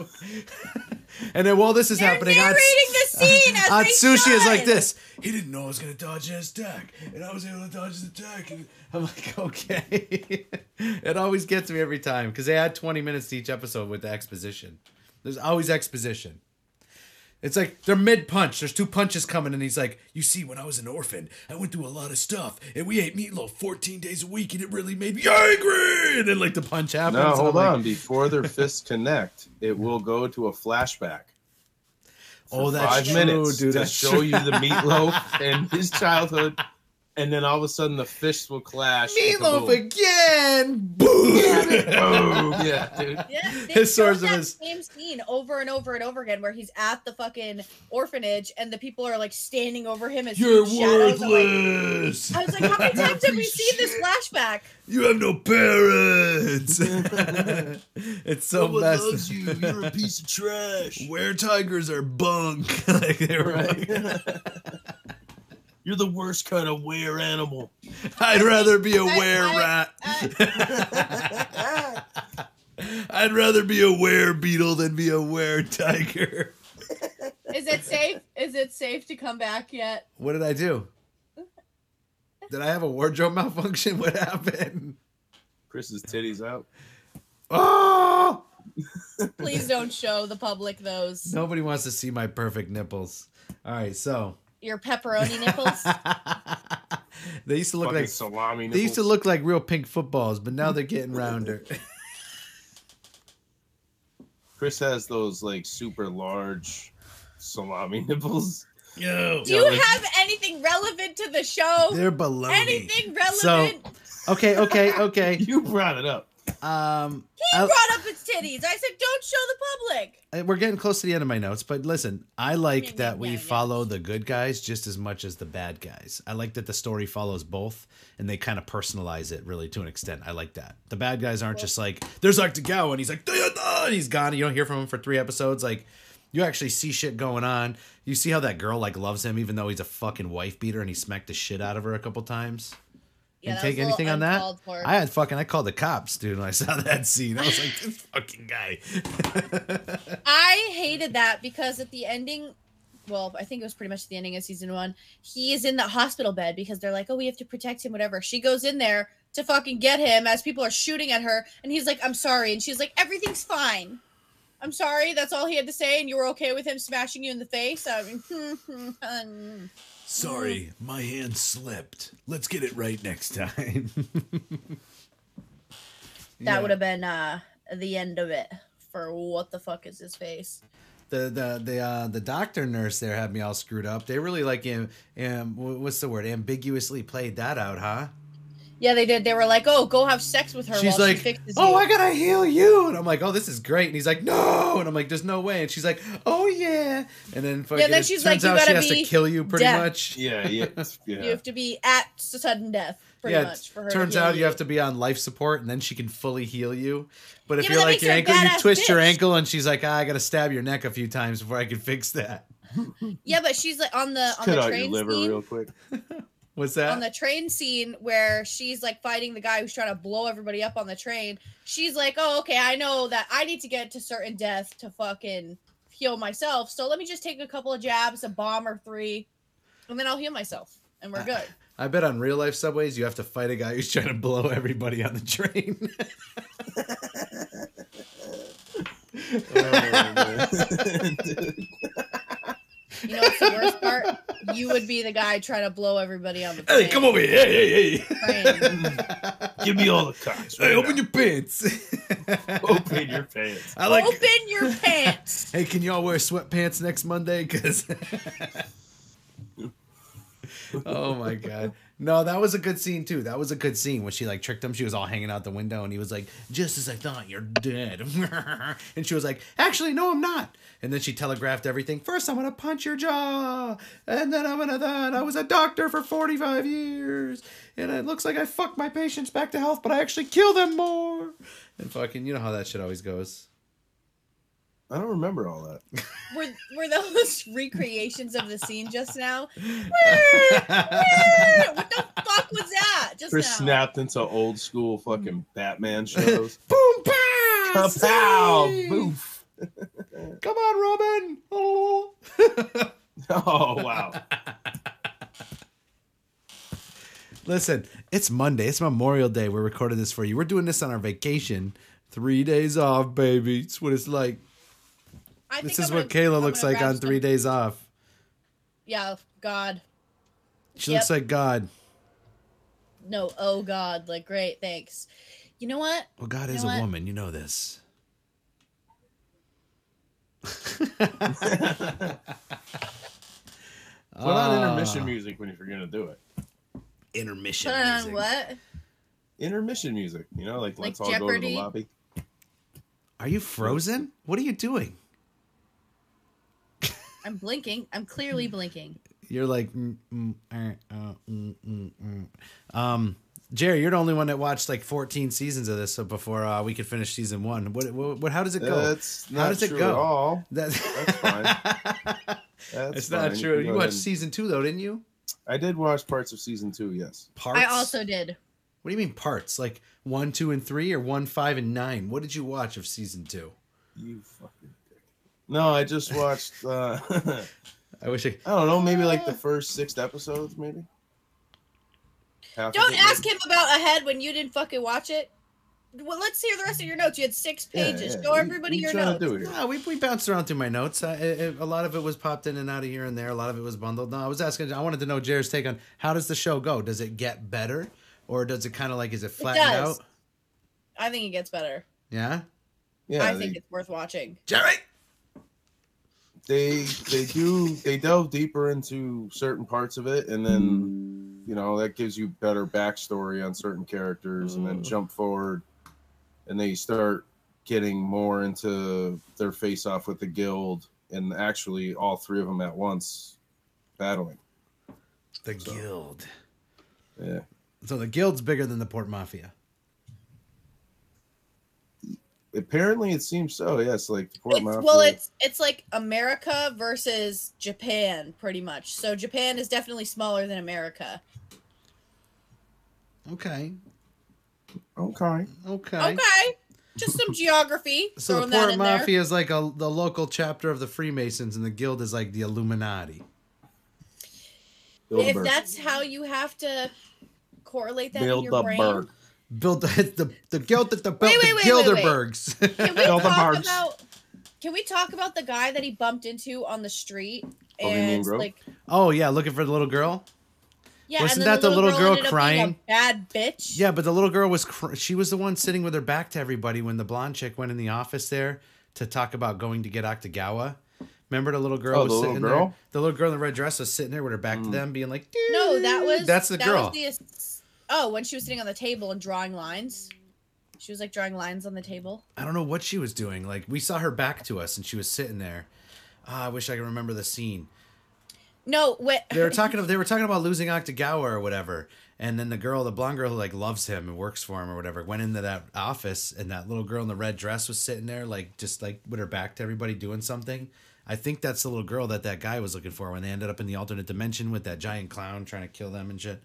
And then while this is They're happening, narrating Ats- the scene as they Atsushi is like this. He didn't know I was gonna dodge his attack, and I was able to dodge his attack. And I'm like, okay. it always gets me every time because they add 20 minutes to each episode with the exposition. There's always exposition. It's like they're mid punch. There's two punches coming, and he's like, "You see, when I was an orphan, I went through a lot of stuff, and we ate meatloaf 14 days a week, and it really made me angry." And then like the punch happens. No, hold on. like, Before their fists connect, it will go to a flashback. Oh, that's five true, minutes dude. to show true. you the meatloaf and his childhood, and then all of a sudden the fists will clash. and Meatloaf kaboom. again. Boom. Boom. Yeah, dude. Yeah, they His showed swords of that his- same scene over and over and over again, where he's at the fucking orphanage and the people are like standing over him as You're huge shadows. I'm like- worthless. I was like, how many times have we seen this flashback? You have no parents. it's so messed. Loves you. You're a piece of trash. Where tigers are bunk. like they were like, You're the worst kind of were animal. I'd rather be a were rat. I'd rather be a were beetle than be a were tiger. Is it safe? Is it safe to come back yet? What did I do? Did I have a wardrobe malfunction? What happened? Chris's titties out. Oh! Please don't show the public those. Nobody wants to see my perfect nipples. All right, so Your pepperoni nipples. they used to look Fucking like salami. they used to look like real pink footballs, but now they're getting rounder. Chris has those like super large salami nipples. Yo, Do you have anything relevant to the show? they're baloney. Anything So- relevant? Okay, okay, okay. You brought it up. Um, he I- brought up his titties. I said, don't show the public. Uh, we're getting close to the end of my notes, but listen, I like Yeah, yeah, that we yeah, yeah. follow the good guys just as much as the bad guys. I like that the story follows both and they kind of personalize it really to an extent. I like that. The bad guys aren't just like, there's Akutagawa and he's like, and he's gone. and You don't hear from him for three episodes. Like, you actually see shit going on. You see how that girl like loves him even though he's a fucking wife beater and he smacked the shit out of her a couple times. Yeah, and take was a little anything on that? for. I had fucking I called the cops, dude, when I saw that scene. I was like, this fucking guy. I hated that because at the ending, well, I think it was pretty much the ending of season one. He is in the hospital bed because they're like, "Oh, we have to protect him." Whatever. She goes in there to fucking get him as people are shooting at her, and he's like, "I'm sorry," and she's like, "Everything's fine." I'm sorry. That's all he had to say, and you were okay with him smashing you in the face. I mean, hmm, hmm, hmm. Sorry, my hand slipped. Let's get it right next time. that would have been uh, the end of it for what the fuck is his face. the the the uh, the doctor nurse there had me all screwed up. They really like um, um what's the word? Ambiguously played that out, huh? Yeah, they did. They were like, "Oh, go have sex with her She's while like, she fixes "Oh, you." I gotta heal you," and I'm like, "Oh, this is great." And he's like, "No," and I'm like, "There's no way." And she's like, "Oh yeah," and then fucking, then it she's turns like, "You out she gotta has to be kill you pretty deaf." much. Yeah, yeah, You have to be at sudden death, pretty yeah, much. For her. turns out you have to be on life support, and then she can fully heal you. But if Yeah, you're like your ankle, you badass twist your ankle, and she's like, ah, "I gotta stab your neck a few times before I can fix that." Yeah, but she's like on the on Cut the out your train liver scene. real quick. What's that? On the train scene where she's like fighting the guy who's trying to blow everybody up on the train. She's like, "Oh, okay, I know that I need to get to certain death to fucking heal myself. So let me just take a couple of jabs, a bomb or three, and then I'll heal myself, and we're good." I bet on real life subways you have to fight a guy who's trying to blow everybody on the train. Oh, You know what's the worst part? You would be the guy trying to blow everybody on the train. hey, come over here! Hey, hey, hey! Give me all the cocks. hey, open now. your pants. open your pants. I like. Open your pants. Hey, can y'all wear sweatpants next Monday? Cause. oh my god. No, that was a good scene too. That was a good scene when she like tricked him. She was all hanging out the window and he was like, "Just as I thought, you're dead." and she was like, "Actually, no, I'm not." And then she telegraphed everything. First, I'm gonna punch your jaw, and then I'm gonna then I was a doctor for 45 years, and it looks like I fucked my patients back to health, but I actually kill them more. And fucking, you know how that shit always goes. I don't remember all that. Were were those recreations of the scene just now? what the fuck was that? Just Chris now. snapped into old school fucking mm. Batman shows. Boom, pow, Kapow! see? Boof. Come on, Robin. Oh. Oh wow. Listen, it's Monday. It's Memorial Day. We're recording this for you. We're doing this on our vacation. Three days off, baby. It's what it's like. I This think is I'm what gonna- Kayla I'm looks like on three some- days off. Yeah, God. She Yep. looks like God. No, oh God. Like, great, thanks. You know what? Well, God You is a what? woman. You know this. Put on intermission Ah, music when you're gonna do it. Intermission. Put on music. what? Intermission music, you know, like, Like let's all go to the lobby. Are you frozen? What are you doing? I'm blinking. I'm clearly blinking. You're like, mm, mm, uh, mm, mm, mm. um, Jerry, you're the only one that watched like 14 seasons of this so before uh, we could finish season one. What, what, what how does it go? That's How not does it true go? at all. That- That's fine. That's it's not fine. true. can You watched ahead. season two though, didn't you? I did watch parts of season two. Yes. Parts. I also did. What do you mean parts? Like one, two, and three, or one, five, and nine? What did you watch of season two? You fucking dick. No, I just watched. uh I wish I. I don't know, maybe like the first six episodes, maybe. Half Don't ask maybe. him about ahead when you didn't fucking watch it. Well, let's hear the rest of your notes. You had six pages. yeah. Show everybody we your trying notes. to do it here. No, we, we bounced around through my notes. I, it, a lot of it was popped in and out of here and there. A lot of it was bundled. No, I was asking. I wanted to know Jared's take on how does the show go? Does it get better, or does it kind of like is it flattened does. out? I think it gets better. Yeah, Yeah, I they, think it's worth watching. Jerry. They they do they delve deeper into certain parts of it, and then you know that gives you better backstory on certain characters, and then Mm. jump forward, and they start getting more into their face off with the guild, and actually all three of them at once battling. The guild. Yeah. So the guild's bigger than the Port Mafia. Apparently, it seems so. Yes, like the Port It's, Mafia. well, it's it's like America versus Japan, pretty much. So Japan is definitely smaller than America. Okay. okay. Okay. Okay, just some geography. So the Port in there. Mafia is like a the local chapter of the Freemasons, and the guild is like the Illuminati. If that's how you have to correlate that in your brain, Bilderberg. Built the the guild that the built Wait, the wait, wait, wait, wait. Can we talk about? Can we talk about the guy that he bumped into on the street and Grove? like oh yeah, looking for the little girl. yeah, Wasn't and then that the little girl ended up being crying? a bad bitch. Yeah, but the little girl was cr- she was the one sitting with her back to everybody when the blonde chick went in the office there to talk about going to get Akutagawa. Remember the little girl Oh, was the sitting little there. The little girl in the red dress was sitting there with her back to Mm. them, being like, No, that was That's the that girl. Was the, oh, when she was sitting on the table and drawing lines. She was like drawing lines on the table. I don't know what she was doing. Like we saw her back to us, and she was sitting there. Ah, I wish I could remember the scene. No, wait. They were talking. They were talking about losing Akutagawa or whatever. And then the girl, the blonde girl who like loves him and works for him or whatever, went into that office, and that little girl in the red dress was sitting there, like just like with her back to everybody doing something. I think that's the little girl that that guy was looking for when they ended up in the alternate dimension with that giant clown trying to kill them and shit.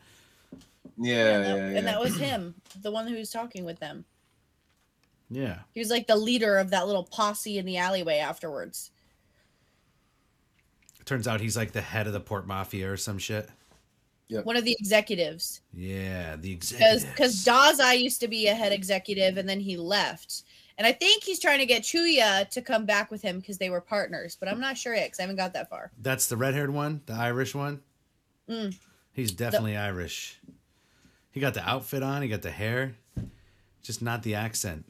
Yeah, and, yeah, that, yeah. and that was him, the one who was talking with them. Yeah. He was like the leader of that little posse in the alleyway afterwards. Turns out he's like the head of the Port Mafia or some shit. One of the executives. Yeah, the Because executive. because Dazai used to be a head executive and then he left. And I think he's trying to get Chuya to come back with him because they were partners, but I'm not sure yet because I haven't got that far. That's the red haired one, the Irish one. Mm. He's definitely Irish. He got the outfit on, he got the hair, just not the accent.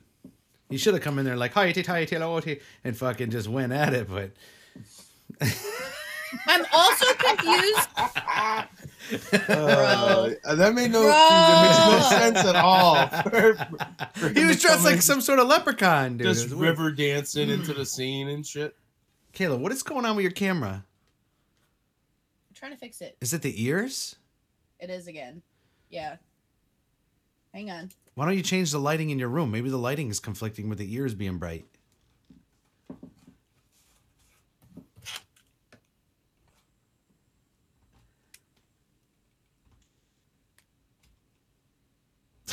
He should have come in there like hi ti ti ti and fucking just went at it, but I'm also confused. Uh, that made no Bro. that makes no sense at all. For- for he was dressed like in, some sort of leprechaun, dude. Just river dancing into the scene and shit. Kayla, what is going on with your camera? I'm trying to fix it. Is it the ears? It is again. Yeah. Hang on. Why don't you change the lighting in your room? Maybe the lighting is conflicting with the ears being bright.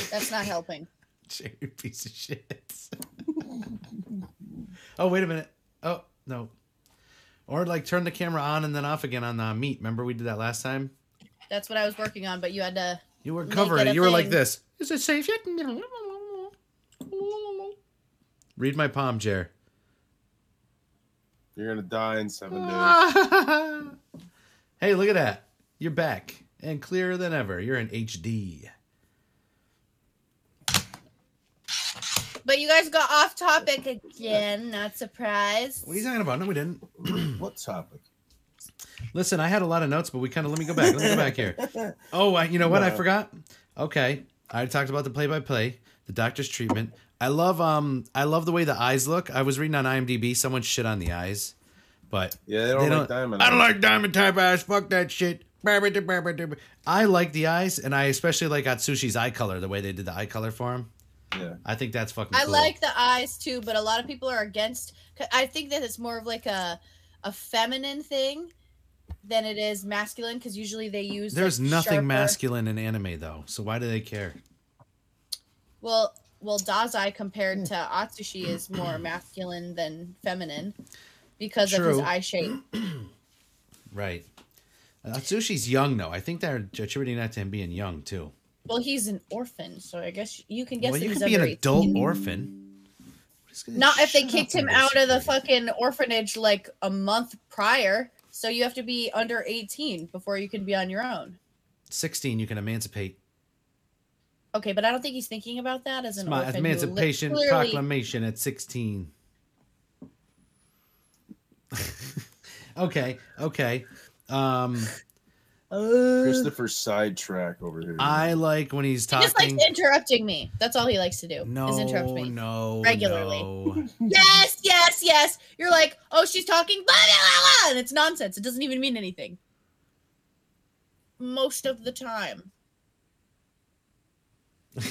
That's not helping. Jerry, piece of shit. oh, wait a minute. Oh no. Or like turn the camera on and then off again on the meat. Remember we did that last time? That's what I was working on, but you had to. You were Make covering it it. a You were like this. Is it safe yet? Read my palm, Jer. You're gonna die in seven days. Hey, look at that. You're back and clearer than ever. You're in HD. But you guys got off topic again. Not surprised. What are you talking about? No, we didn't. what topic? Listen, I had a lot of notes, but we kind of let me go back. Let me go back here. Oh, I, you know what? I forgot. Okay, I talked about the play-by-play, the doctor's treatment. I love um, I love the way the eyes look. I was reading on IMDb, someone shit on the eyes, but Yeah, they don't, like diamond. I don't eyes. like diamond type eyes. Fuck that shit. I like the eyes, and I especially like Atsushi's eye color. The way they did the eye color for him. Yeah. I think that's fucking. I cool. like the eyes too, but a lot of people are against. I think that it's more of like a a feminine thing than it is masculine because usually they use. There's like, nothing sharper- masculine in anime though, so why do they care? Well, well, Dazai compared hmm. to Atsushi is more masculine than feminine because of his eye shape. Right. Atsushi's young though. I think they're attributing that to him being young too. Well, he's an orphan, so I guess you can guess well, you could be an under adult 18. orphan. Not if they kicked him out of the fucking orphanage like a month prior. So you have to be under 18 before you can be on your own. Sixteen. You can emancipate. Okay, but I don't think he's thinking about that as an My orphan. li- emancipation clearly- proclamation at sixteen. okay. Okay. Um, Uh, Christopher sidetrack over here. I like when he's He talking. just likes interrupting me. That's all he likes to do. no, is interrupt me. no, Regularly. no. Yes, yes, yes. You're like, oh, she's talking, blah, blah, blah, blah, and it's nonsense. It doesn't even mean anything. Most of the time.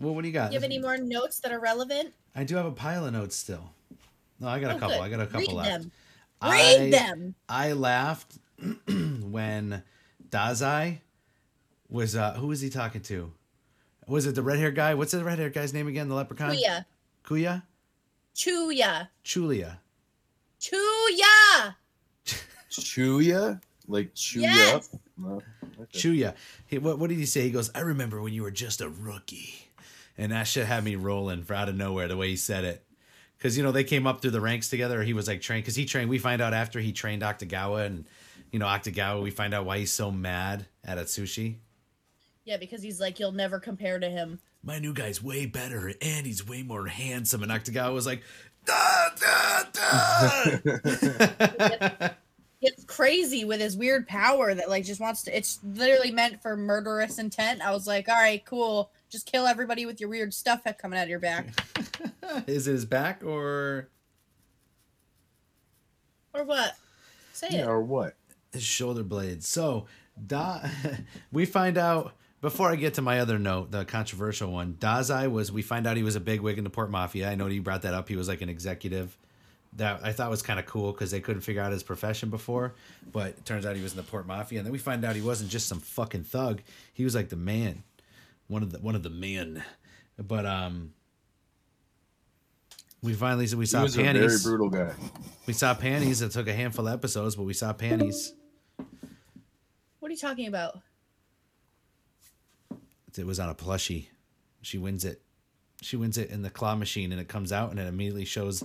well, what do you got? Do you have any more notes that are relevant? I do have a pile of notes still. No, I got a Oh, couple. good. I got a couple Read left. them. Read I, them. I laughed when Dazai was uh who was he talking to? Was it the red hair guy? What's the red hair guy's name again? The leprechaun? Chuya. Kuya? Chuya. Chulia. Chuya. chew ya? Like chew Yes. up? No. Okay. Chuya. He, what, what did he say? He goes, I remember when you were just a rookie. And that shit had me rolling for out of nowhere the way he said it. Because, you know, they came up through the ranks together. He was like trained. Because he trained, we find out after he trained Akutagawa. And, you know, Akutagawa, we find out why he's so mad at Atsushi. Yeah, because he's like, you'll never compare to him. My new guy's way better and he's way more handsome. And Akutagawa was like, da, da, da. Gets crazy with his weird power that like just wants to. It's literally meant for murderous intent. I was like, all right, cool. Just kill everybody with your weird stuff coming out of your back, Is it his back or or what? Say Yeah, it. or what? his shoulder blades. So, da- we find out before I get to my other note, the controversial one. Dazai was. We find out he was a bigwig in the Port Mafia. I know you brought that up. He was like an executive. That I thought was kind of cool because they couldn't figure out his profession before, but it turns out he was in the Port Mafia. And then we find out he wasn't just some fucking thug. He was like the man, one of the one of the men. But um, we finally we He saw was a very panties. brutal guy. We saw panties. It took a handful of episodes, but we saw panties. What are you talking about? It was on a plushie. She wins it. She wins it in the claw machine, and it comes out, and it immediately shows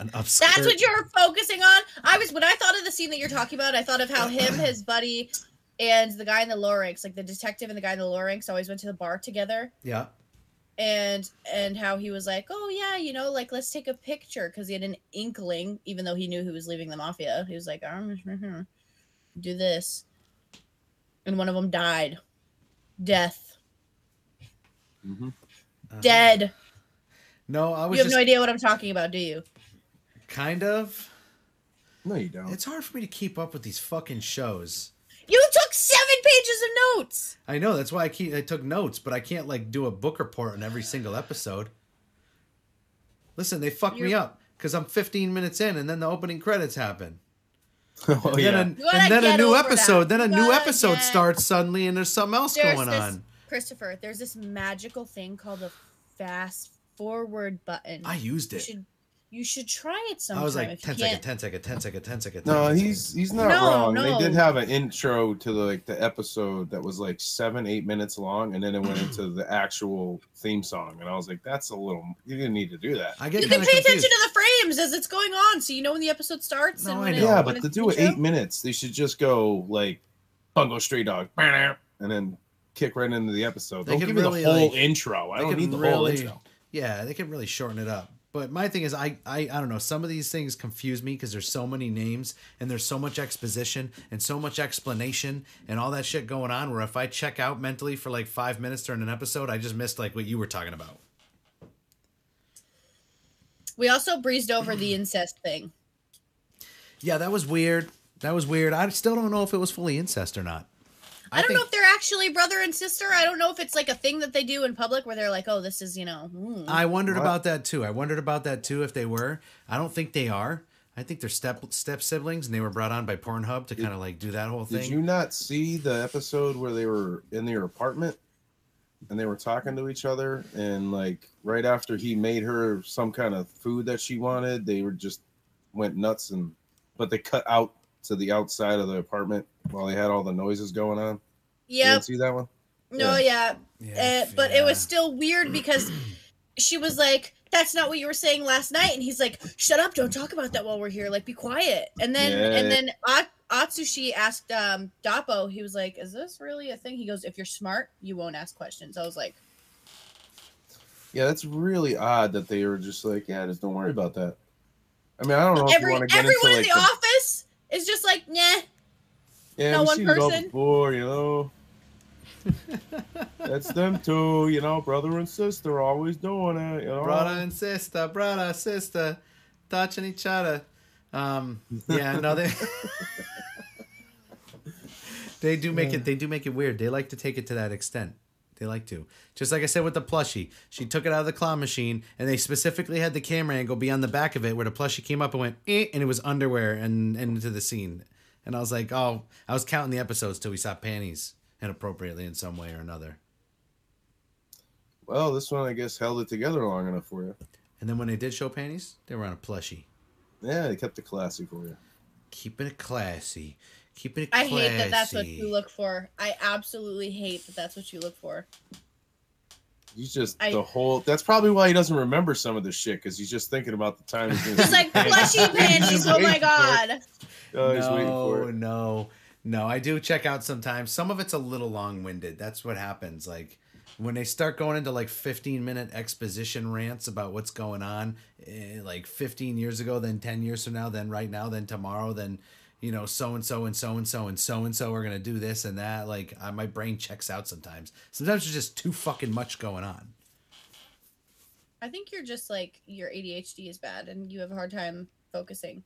an upskirt. That's what you're focusing on. I was when I thought of the scene that you're talking about. I thought of how him, his buddy, and the guy in the lower ranks, like the detective and the guy in the lower ranks, always went to the bar together. Yeah. and and how he was like, oh yeah, you know, like let's take a picture because he had an inkling, even though he knew he was leaving the mafia. He was like, um, do this, and one of them died, death, hmm Uh, dead. No, I was You have just no idea what I'm talking about, do you? kind of. No, you don't. It's hard for me to keep up with these fucking shows. You took seven pages of notes. I know that's why I keep I took notes, but I can't like do a book report on every single episode. Listen, they fucked me You're- up because I'm 15 minutes in, and then the opening credits happen. oh, and yeah. then, a, and then a new episode. that. Then a new episode get- starts suddenly, and there's something else There's going this- on. Christopher, there's this magical thing called a fast forward button. I used you it. should you should try it sometime. I was like if 10 you second, can't. 10 second, 10 second, 10 second. 10 No, second. he's he's not No, wrong. They did have an intro to the like the episode that was like seven, eight minutes long, and then it went into the actual theme song. And I was like, that's a little you didn't need to do that. I get You kind can of pay confused. attention to the frames as it's going on, so you know when the episode starts. No, and I when know. it- Yeah, when but to the do it intro. eight minutes, they should just go like Bungo Stray Dog and then kick right into the episode. They Don't could give me really, the whole like- intro. I they don't could need the whole really- intro. Yeah, they can really shorten it up. But my thing is, I, I, I don't know. Some of these things confuse me because there's so many names and there's so much exposition and so much explanation and all that shit going on. Where if I check out mentally for like five minutes during an episode, I just missed like what you were talking about. We also breezed over the incest thing. Yeah, that was weird. That was weird. I still don't know if it was fully incest or not. I, don't think- know if they're actually brother and sister. I don't know if it's like a thing that they do in public where they're like, "Oh, this is you know." mm. I wondered What? about that too. I wondered about that too if they were. I don't think they are. I think they're step step siblings and they were brought on by Pornhub to kind of like do that whole thing. Did you not see the episode where they were in their apartment and they were talking to each other? And like right after he made her some kind of food that she wanted, they were just went nuts and but they cut out to the outside of the apartment while they had all the noises going on. Yeah. Yep. see that one? No. Yeah. Yeah, Uh, but it was still weird because she was like, "That's not what you were saying last night," and he's like, "Shut up! Don't talk about that while we're here. Like, be quiet." And then Yeah. and then At- Atsushi asked um Dapo. He was like, "Is this really a thing?" He goes, "If you're smart, you won't ask questions." I was like, Yeah, that's really odd that they were just like, yeah, just don't worry about that. I mean, I don't know if you want to get everyone into in like the the, office is just like, "Nah." yeah, no one seen it all person. before, you know. That's them too, you know, brother and sister always doing it, you know. brother and sister, brother, sister, touching each other. Um, yeah, no, they they do make it. They do make it weird. They like to take it to that extent. They like to. Just like I said with the plushie, she took it out of the claw machine, and they specifically had the camera angle be on the back of it, where the plushie came up and went, eh, and it was underwear and, and into the scene. And I was like, oh, I was counting the episodes till we saw panties inappropriately in some way or another. Well, this one I guess held it together long enough for you. And then when they did show panties, they were on a plushie. Yeah, they kept it classy for you. Keeping it classy. Keeping it I hate that that's what you look for. I absolutely hate that that's what you look for. He's just I- the whole. That's probably why he doesn't remember some of this shit because he's just thinking about the time. He's gonna It's see like the panties. plushy panties. Oh my waiting for it. god. Oh, he's waiting for no, no, no. I do check out sometimes. Some of it's a little long winded. That's what happens. Like when they start going into like 15 minute exposition rants about what's going on, eh, like 15 years ago, then 10 years from now, then right now, then tomorrow, then you know, so and so and so and so and so and so are gonna do this and that. Like uh, my brain checks out sometimes. Sometimes there's just too fucking much going on. I think you're just like your ADHD is bad and you have a hard time focusing.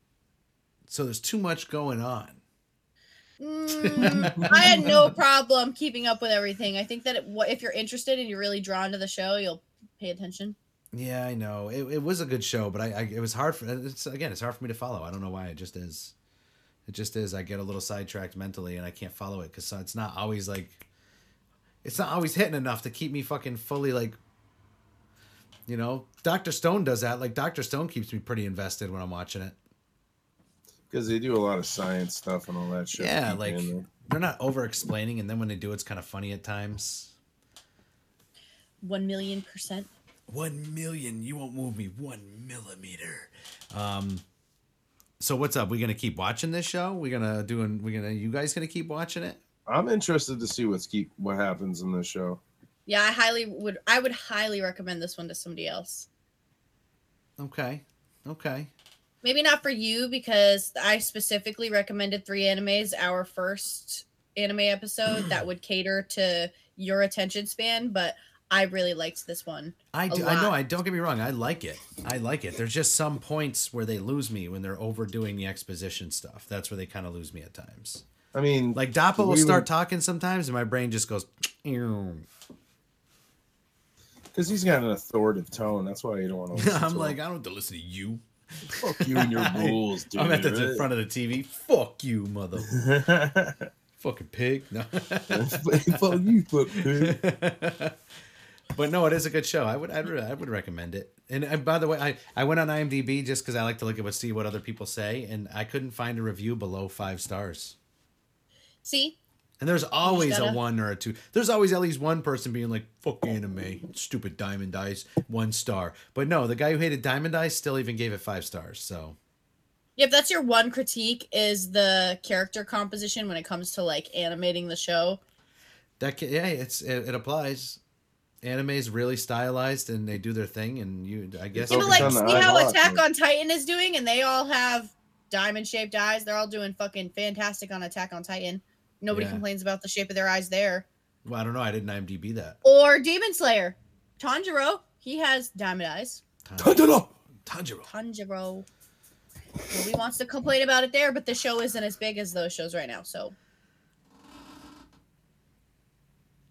So there's too much going on. Mm, I had no problem keeping up with everything. I think that it, if you're interested and you're really drawn to the show, you'll pay attention. Yeah, I know. It, it was a good show, but I, I it was hard for it's again, it's hard for me to follow. I don't know why. It just is. It just is. I get a little sidetracked mentally and I can't follow it cuz it's not always like it's not always hitting enough to keep me fucking fully like you know, Dr. Stone does that. Like Dr. Stone keeps me pretty invested when I'm watching it. because they do a lot of science stuff and all that shit. Yeah, like they're not over explaining and then when they do it's kind of funny at times. One million percent. One million. You won't move me one millimeter. Um. So what's up? We gonna keep watching this show? We gonna doing? We gonna? You guys gonna keep watching it? I'm interested to see what's keep what happens in this show. Yeah, I highly would. I would highly recommend this one to somebody else. Okay. Okay. Maybe not for you because I specifically recommended three animes. Our first anime episode that would cater to your attention span, but I really liked this one. I A do. I know. I don't get me wrong. I like it. I like it. There's just some points where they lose me when they're overdoing the exposition stuff. That's where they kind of lose me at times. I mean, Like Dappa will start would- talking sometimes, and my brain just goes. "Ew." because he's got an authoritative tone. That's why you don't want to. I'm like, I don't have to listen to you. fuck you and your rules, dude. I'm at the front of the TV. Fuck you, mother. fucking pig. No. fuck you, fuck pig. But no, it is a good show. I would, I'd, I would recommend it. And, and by the way, I, I went on IMDb just because I like to look at what see what other people say, and I couldn't find a review below five stars. See, And there's always a gotta- one or a two. There's always at least one person being like, "Fuck anime, stupid Diamond Eyes, one star." But no, the guy who hated Diamond Eyes still even gave it five stars. So if that's your one critique is the character composition when it comes to like animating the show. that yeah, it's it, it applies. Anime is really stylized and they do their thing, and you, I guess, Yeah, but like, see how a lot, Attack man. on Titan is doing, and they all have diamond shaped eyes. They're all doing fucking fantastic on Attack on Titan. Nobody Yeah. complains about the shape of their eyes there. well, I don't know. I didn't IMDb that. Or Demon Slayer, Tanjiro, he has diamond eyes. Tanjiro. Tanjiro. Tanjiro. Nobody wants to complain about it there, but the show isn't as big as those shows right now. So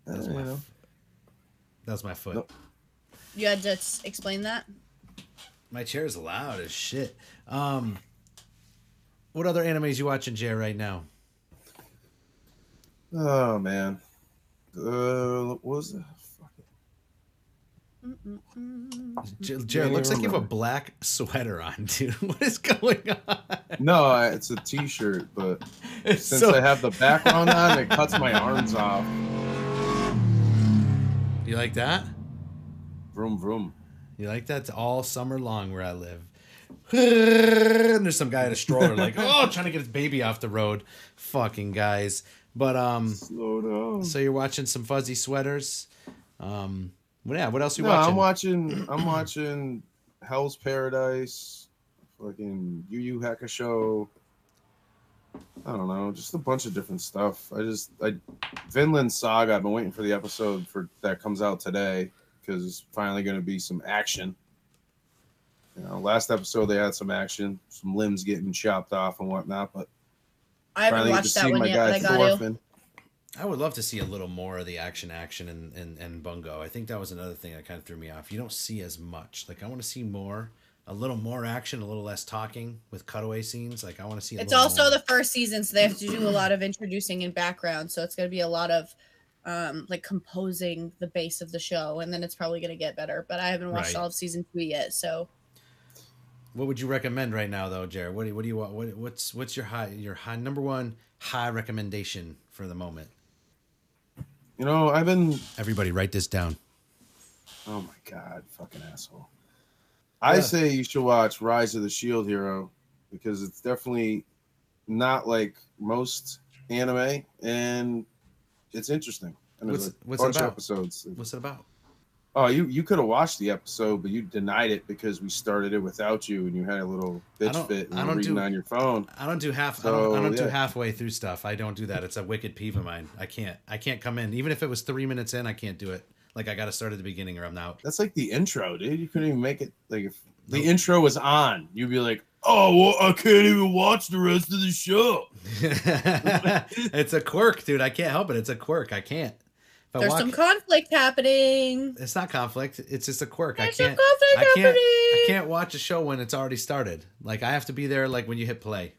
That's my, you know. that's my foot. Nope. you had to explain that. My chair is loud as shit. Um, what other animes you watching, Jay, right now? Oh man. Uh, what was it? Fuck it. J- looks like even you have a black sweater on, dude. What is going on? No, I- it's a T-shirt, but It's since so- I have the background on, it cuts my arms off. You like that? Vroom vroom. You like that? It's all summer long where I live. And there's some guy in a stroller, like, oh, trying to get his baby off the road. Fucking guys. But um, Slow down. so you're watching some fuzzy sweaters. Um, well, yeah. What else you no, watching? I'm watching. I'm watching Hell's Paradise, fucking Yu Yu Hakusho. I don't know, just a bunch of different stuff. I just, I, Vinland Saga. I've been waiting for the episode for that comes out today because it's finally going to be some action. You know, last episode they had some action, some limbs getting chopped off and whatnot, but I haven't finally to watched that see one my yet, but I got to. I would love to see a little more of the action, action, and and, and bungo. I think that was another thing that kind of threw me off. You don't see as much. Like I want to see more, a little more action, a little less talking with cutaway scenes. Like I want to see. A It's also more. the first season, so they have to do a lot of introducing and background. So it's going to be a lot of um, like composing the base of the show, and then it's probably going to get better. But I haven't watched Right. all of season two yet, so What would you recommend right now, though, Jared? What do, what do you want? What, what's what's your high your high number one high recommendation for the moment? You know, I've been Everybody, write this down. Oh my god, fucking asshole. I Yeah. say you should watch Rise of the Shield Hero because it's definitely not like most anime and it's interesting. And What's- what's it about? episodes. What's it about? Oh, you you could have watched the episode, but you denied it because we started it without you and you had a little bitch fit and I don't reading do- on your phone. I don't do half. I don't, I don't do halfway through stuff. I don't do that. It's a wicked peeve of mine. I can't. I can't come in. Even if it was three minutes in, I can't do it. Like I got to start at the beginning or I'm out. That's like the intro, dude. You couldn't even make it like if the Nope. intro was on, you'd be like, "Oh, well, I can't even watch the rest of the show." it's a quirk, dude. I can't help it. It's a quirk. I can't. If I there's walk- some conflict happening. it's not conflict. It's just a quirk. I There's some can't. conflict I can't. happening. I can't watch a show when it's already started. Like I have to be there. Like when you hit play.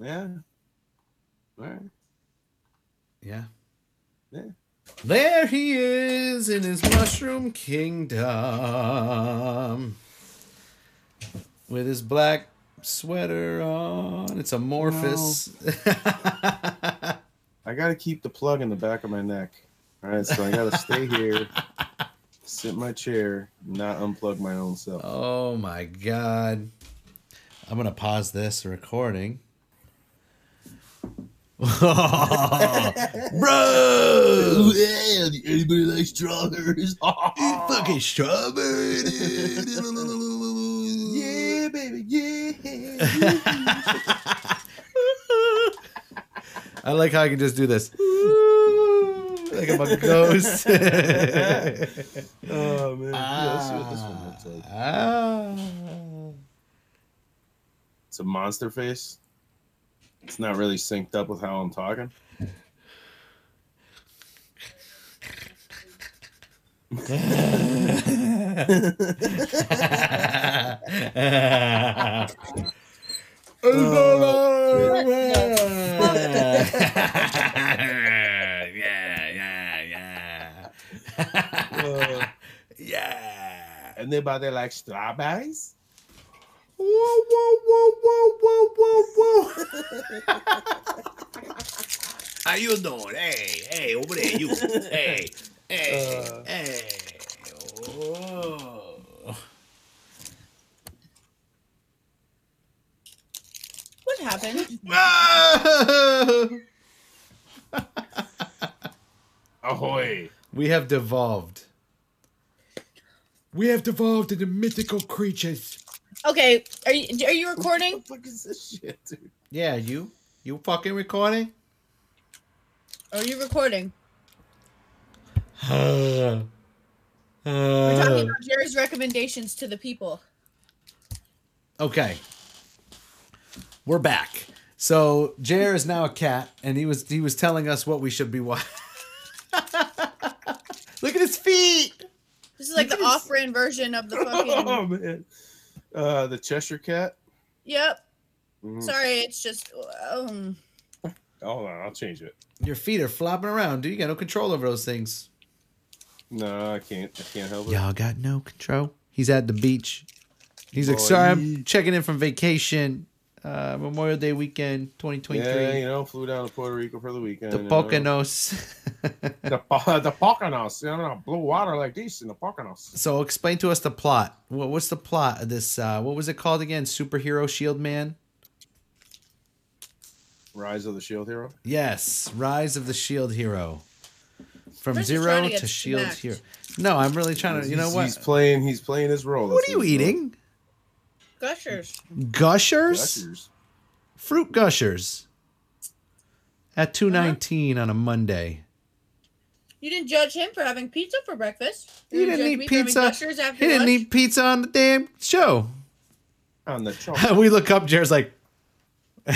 Yeah. All right. Yeah. Yeah. There he is in his mushroom kingdom with his black sweater on. It's amorphous. I gotta keep the plug in the back of my neck. All right, so I gotta stay here, sit in my chair, not unplug my own self. oh my god. I'm going to pause this recording. Bro! yeah, anybody like strawberries? Fucking strawberry. yeah, baby, yeah. I like how I can just do this. Like I'm a ghost. oh man, yeah, let's see what this one looks like. Ah. It's a monster face. It's not really synced up with how I'm talking. yeah, yeah, yeah. Uh, yeah. Anybody like strawberries? Whoa, whoa, whoa, whoa, whoa, whoa, whoa. How you doing? Hey, hey, over there, you. Hey, hey, Uh. hey. Whoa. What happened? Ahoy! we have devolved. We have devolved into mythical creatures. Okay, are you are you recording? What the fuck is this shit, dude? Yeah, you. You fucking recording? Are you recording? Uh, We're talking about Jerry's recommendations to the people. Okay. We're back. So Jer is now a cat, and he was he was telling us what we should be watching. Look at his feet. This is like the Look at his- off-brand version of the Oh fucking. man, uh, the Cheshire Cat. Yep. Mhm. Sorry, it's just. Um, Hold on, I'll change it. Your feet are flopping around, dude. You got no control over those things. No, I can't. I can't help it. Y'all got no control. He's at the beach. He's like, sorry, I'm checking in from vacation. Uh, Memorial Day weekend, 2023. Yeah, you know, flew down to Puerto Rico for the weekend. the you. Poconos. The po- the Poconos. You know, blue water like this in the Poconos. so explain to us the plot. What, what's the plot of this? Uh, what was it called again? Superhero Shield Man. Rise of the Shield Hero. Yes, Rise of the Shield Hero. From Chris is zero to to, Shield smacked. Hero. No, I'm really trying to. You know He's- what? He's playing. He's playing his role. What That's are you role. eating? Gushers. Gushers, Gushers. fruit gushers. At two uh-huh. nineteen on a Monday. You didn't judge him for having pizza for breakfast. He You didn't judge eat me pizza. Gushers after He didn't eat pizza on the damn show. on the chop. we look up. Jared's like,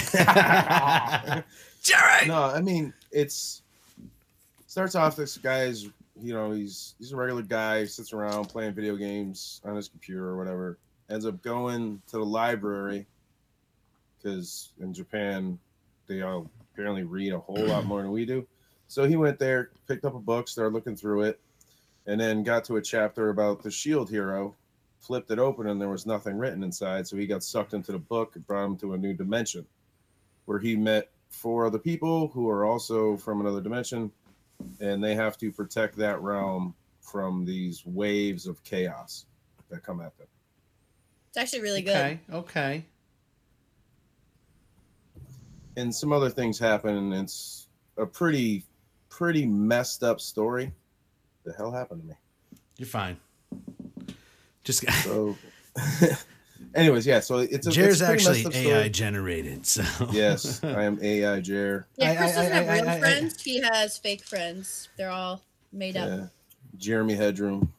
Jared. no, I mean it's starts off. This guy's, you know, he's he's a regular guy, sits around playing video games on his computer or whatever. Ends up going to the library because in Japan they all apparently read a whole lot more than we do. So he went there, picked up a book, started looking through it, and then got to a chapter about the Shield Hero. Flipped it open and there was nothing written inside. So he got sucked into the book. It brought him to a new dimension where he met four other people who are also from another dimension, and they have to protect that realm from these waves of chaos that come at them. It's actually really good. Okay. Okay. And some other things happen, and it's a pretty, pretty messed up story. The hell happened to me? You're fine. Just So, anyways, yeah. So it's a Jared's it's pretty actually messed up story. AI generated. So Yes, I am AI Jer. Yeah, Chris I- doesn't I- have I- real I- I- friends. he has fake friends. They're all made up. Yeah. Jeremy Headroom.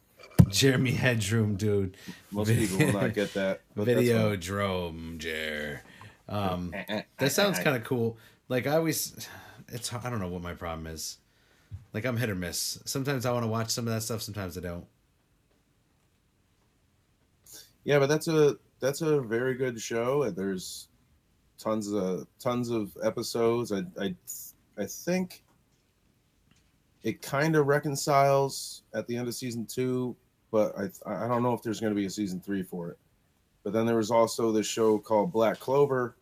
Jeremy Headroom, dude. Most people will not get that. Videodrome, Jer. Um, eh, eh, eh, that sounds kind of cool. Like I always, it's I don't know what my problem is. Like I'm hit or miss. Sometimes I want to watch some of that stuff. Sometimes I don't. Yeah, but that's a that's a very good show. and There's tons of tons of episodes. I I I think it kind of reconciles at the end of season two, but I I don't know if there's going to be a season three for it. But then there was also this show called Black Clover,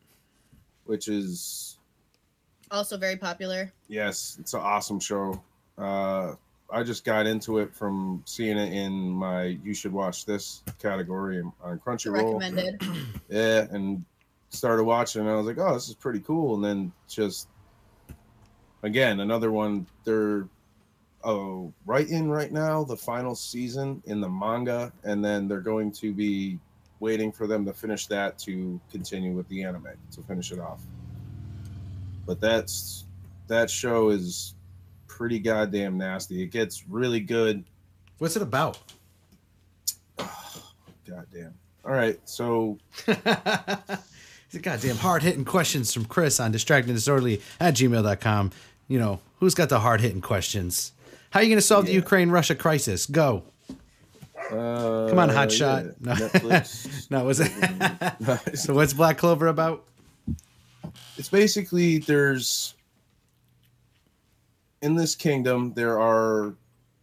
which is Also very popular. yes, it's an awesome show. Uh, I just got into it from seeing it in my "You should watch this" category on Crunchyroll. Recommended. Yeah, and started watching, and I was like, "Oh, this is pretty cool." And then just again, another one. They're oh in right now the final season in the manga, and then they're going to be waiting for them to finish that to continue with the anime to finish it off. But that's that show is pretty goddamn nasty. It gets really good. What's it about? Goddamn. All right, so goddamn hard hitting questions from Chris on distracting disorderly at gmail.com. You know, who's got the hard hitting questions? How are you going to solve the Ukraine Russia crisis? Go. uh, Come on, hotshot. yeah, No. Netflix. No, was it? so, what's Black Clover about? it's basically there's in this kingdom there are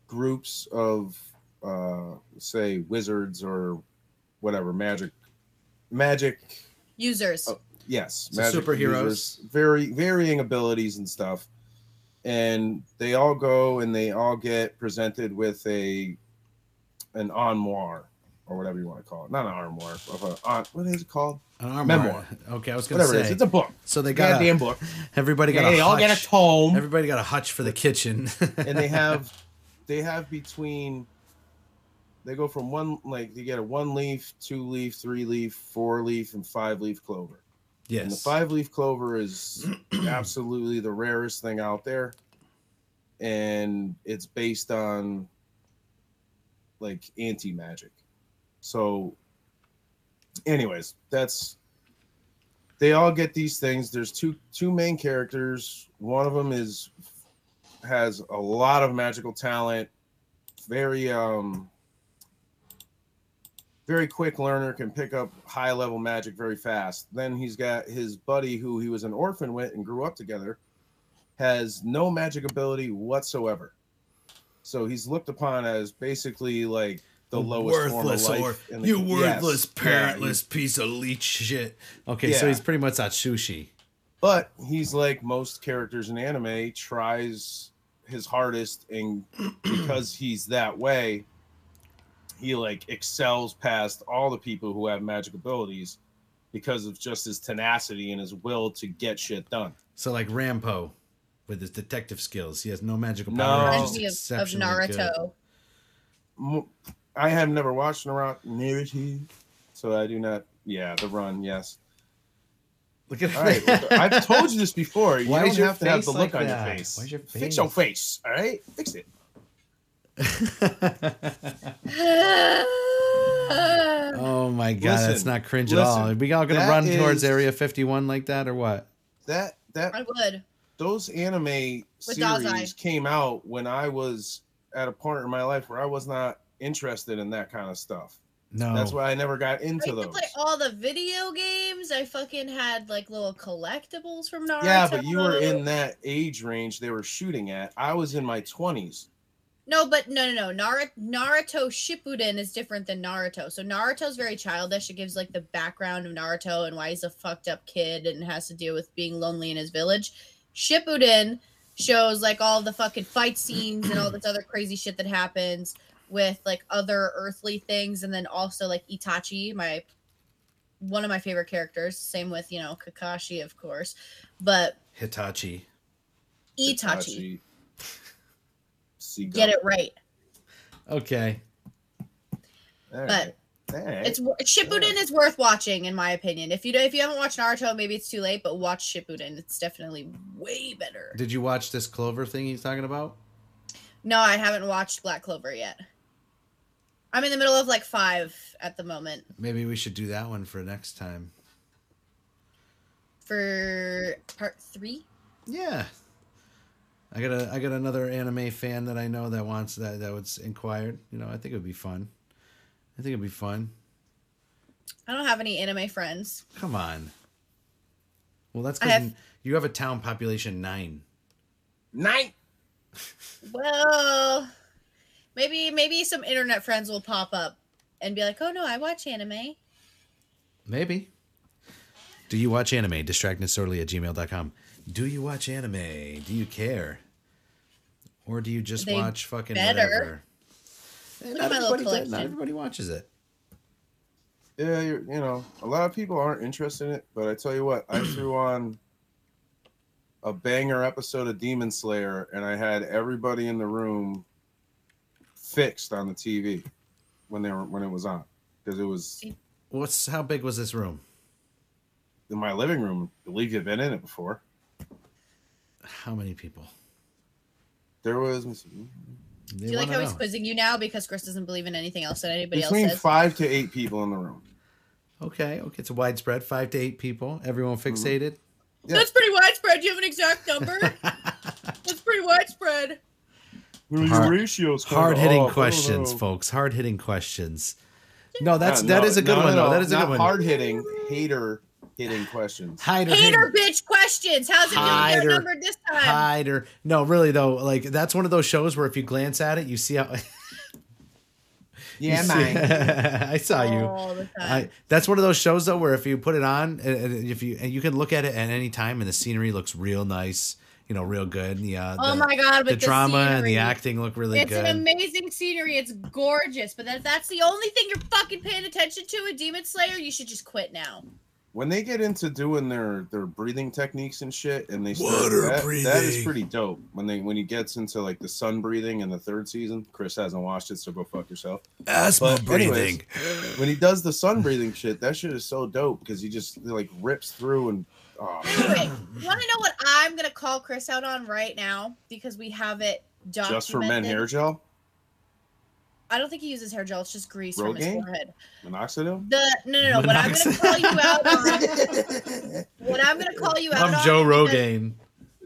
groups of uh, say wizards or whatever magic, magic. Users. Oh, Yes, So superheroes. users, very varying abilities and stuff, and they all go and they all get presented with a an armoire or whatever you want to call it. Not an armoire, of a on, what is it called? An armoire. Memoir. Okay, I was gonna say. is. It's a book. so they got Goddamn a, book. everybody got They a all hutch. get a tome. Everybody got a hutch for the kitchen. and they have they have between they go from one like you get a one leaf, two leaf, three leaf, four leaf, and five leaf clover. And the five leaf clover is absolutely the rarest thing out there. And it's based on like anti magic. So, anyways, that's they all get these things. There's two two main characters. One of them is has a lot of magical talent, very um very quick learner, can pick up high level magic very fast. Then he's got his buddy who he was an orphan with and grew up together, has no magic ability whatsoever. So he's looked upon as basically like the lowest form of life. in the- you Yes, worthless, yeah, parentless piece of leech shit. Okay, so he's pretty much Atsushi. but he's like most characters in anime tries his hardest and because he's that way he like excels past all the people who have magic abilities because of just his tenacity and his will to get shit done So like Rampo with his detective skills. He has no magical No. power. Reminds he's me of, of exceptionally good. Naruto. I have never watched Naruto Naruto, so i do not yeah the run yes Look at all right i've told you this before you Why don't your have to have the look like on that? your face Why's your fix your face all right fix it oh my god, that's not cringe at all. Are we all gonna that run towards Area 51 like that or what? that that I would. those anime With Dazai. series came out when I was at a point in my life where I was not interested in that kind of stuff. No. That's why I never got into used to those. play all the video games. I fucking had like little collectibles from Naruto. Yeah, but you were in that age range they were shooting at. I was in my 20s. No, but no, no, no. Naruto, Naruto Shippuden is different than Naruto. So Naruto's very childish. It gives like the background of Naruto and why he's a fucked up kid and has to deal with being lonely in his village. Shippuden shows like all the fucking fight scenes and all this other crazy shit that happens with like other earthly things, and then also like Itachi, my one of my favorite characters. Same with you know Kakashi, of course, but Hitachi. Itachi. Seagull. Get it right. Okay. All but- right. All right. It's wor- Shippuden is worth watching in my opinion. If you do, if you haven't watched Naruto, maybe it's too late, but watch Shippuden. It's definitely way better. Did you watch this Clover thing he's talking about? No, I haven't watched Black Clover yet. I'm in the middle of like five at the moment Maybe we should do that one for next time. for part three. Yeah. I got a I got another anime fan that I know that wants that that was inquired. You know, I think it would be fun. I think it'd be fun. I don't have any anime friends. Come on. Well, that's I because have- you have a town population nine. Nine. Well, maybe maybe some internet friends will pop up and be like, "Oh no, I watch anime." Maybe. Do you watch anime? Distractedsorely at gmail.com. Do you watch anime? Do you care? Or do you just They watch fucking better. whatever? Look Not at my little everybody, does- not everybody watches it. Yeah, you're, you know, a lot of people aren't interested in it, but I tell you what, I threw on a banger episode of Demon Slayer, and I had everybody in the room fixed on the TV when they were when it was on because it was What's how big was this room? in my living room. I believe you've been in it before. How many people? There was They Do you like wanna how he's quizzing you now because Chris doesn't believe in anything else that anybody between else says? five to eight people in the room. Okay, okay, it's a widespread, five to eight people. Everyone Mm-hmm. fixated. Yeah. That's pretty widespread. Do you have an exact number? That's pretty widespread. Hard- ratios Hard hitting questions, folks. Hard hitting questions. No, that's that is a good one though. That is a good one. Hard hitting, hater hitting questions. Hider, Hater bitch questions. How's it doing Hider. your number this time? hider. No, really though, like that's one of those shows where if you glance at it, you see how Yeah, You see- man. I saw you. All the time. I, that's one of those shows though where if you put it on, and, and if you and you can look at it at any time, and the scenery looks real nice, you know, real good. Yeah. uh, oh the, my god, the the, drama and the acting look really it's good. It's an amazing scenery. It's gorgeous, but if that's the only thing you're fucking paying attention to in Demon Slayer, you should just quit now. When they get into doing their their breathing techniques and shit, and they start, Water that, that is pretty dope. When they when he gets into like the sun breathing in the third season, Chris hasn't watched it, so go fuck yourself. Asthma But anyways, when he does the sun breathing shit, that shit is so dope because he just like rips through and oh, Anyway, you want to know what I'm gonna call Chris out on right now because we have it documented. just for men hair gel, I don't think he uses hair gel. It's just grease from his forehead. minoxidil. The no no no. What I'm gonna call you out on. What I'm gonna call you out I'm on. Joe because Rogaine.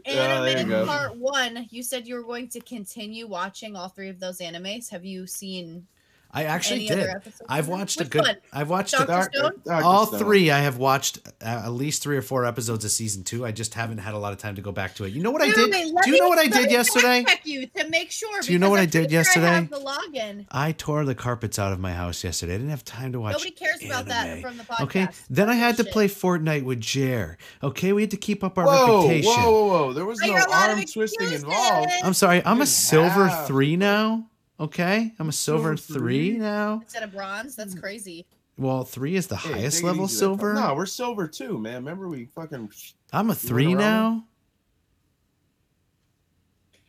Yeah, Anime go. Part One. You said you were going to continue watching all three of those animes. Have you seen I actually any did. other? I've of them? watched a good. one? I've watched Dr. a, Stone? Dr. all Stone. three. I have watched uh, at least three or four episodes of season two. I just haven't had a lot of time to go back to it. You know what I did? wait, let Do you me- know what I let did me yesterday? fact Check you to make sure. Do you know what I'm I did pretty sure I have yesterday? the login. I tore the carpets out of my house yesterday. I didn't have time to watch. Nobody cares about that anime. from the podcast. Okay, then I had to play Fortnite with Jer. Okay, we had to keep up our Whoa, reputation. whoa, whoa, whoa! There was no hear a lot of arm twisting involved. I'm sorry, I'm a silver three now. Okay, I'm a silver Silver three three? now. Instead of bronze, that's crazy. Well, three is the Hey, highest level silver. No, we're silver too, man. Remember we fucking I'm a three now.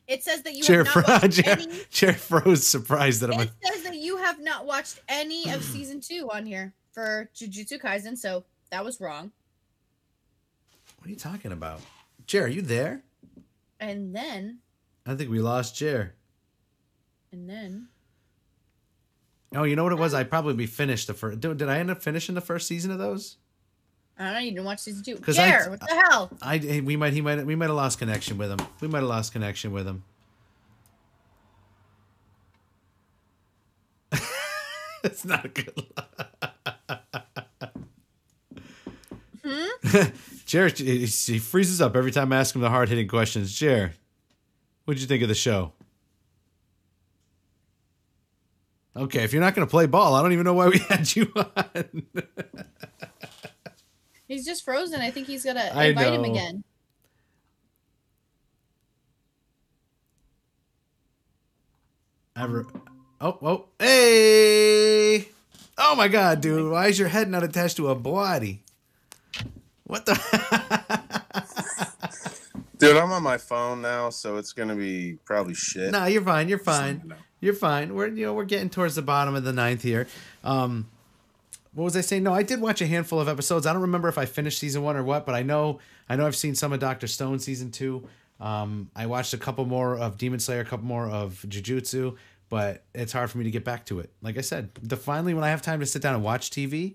It says that you Jer, have not watched Jer, any. Jer froze surprised that I'm a It says that you have not watched any of season two on here for Jujutsu Kaisen, so that was wrong. What are you talking about? Chair? are you there? And then, I think we lost Jer. And then, Oh, you know what it was? I probably finished the first. Did, I end up finishing the first season of those? I don't know. You didn't watch season two. 'Cause I- Jer, what the hell? I hey, we might he might we might have lost connection with him. We might have lost connection with him. it's not a good. Hmm? Jared, he he freezes up every time I ask him the hard hitting questions. Jared, what'd you think of the show? Okay, if you're not going to play ball, I don't even know why we had you on. He's just frozen. I think he's gonna I invite him again. Ever. Oh, oh, hey! Oh my god, dude. Why is your head not attached to a body? What the? Dude, I'm on my phone now, so it's gonna be probably shit. no, you're fine. You're Just let fine. You're fine. We're you know we're getting towards the bottom of the ninth here. Um, what was I saying? No, I did watch a handful of episodes. I don't remember if I finished season one or what, but I know I know I've seen some of Doctor Stone season two. Um, I watched a couple more of Demon Slayer, a couple more of Jujutsu, but it's hard for me to get back to it. Like I said, the finally when I have time to sit down and watch TV,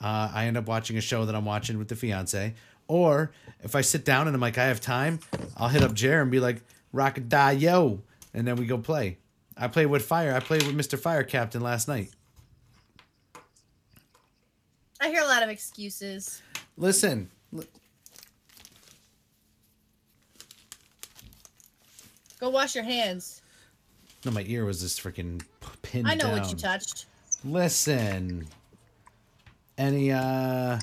uh, I end up watching a show that I'm watching with the fiance. Or if I sit down and I'm like, I have time, I'll hit up Jer and be like, rock a die yo, and then we go play. I played with Fire. I played with Mr. Fire Captain last night. I hear a lot of excuses. Listen, li- Go wash your hands. no, my ear was just freaking pinned I know down. what you touched. Listen, any uh,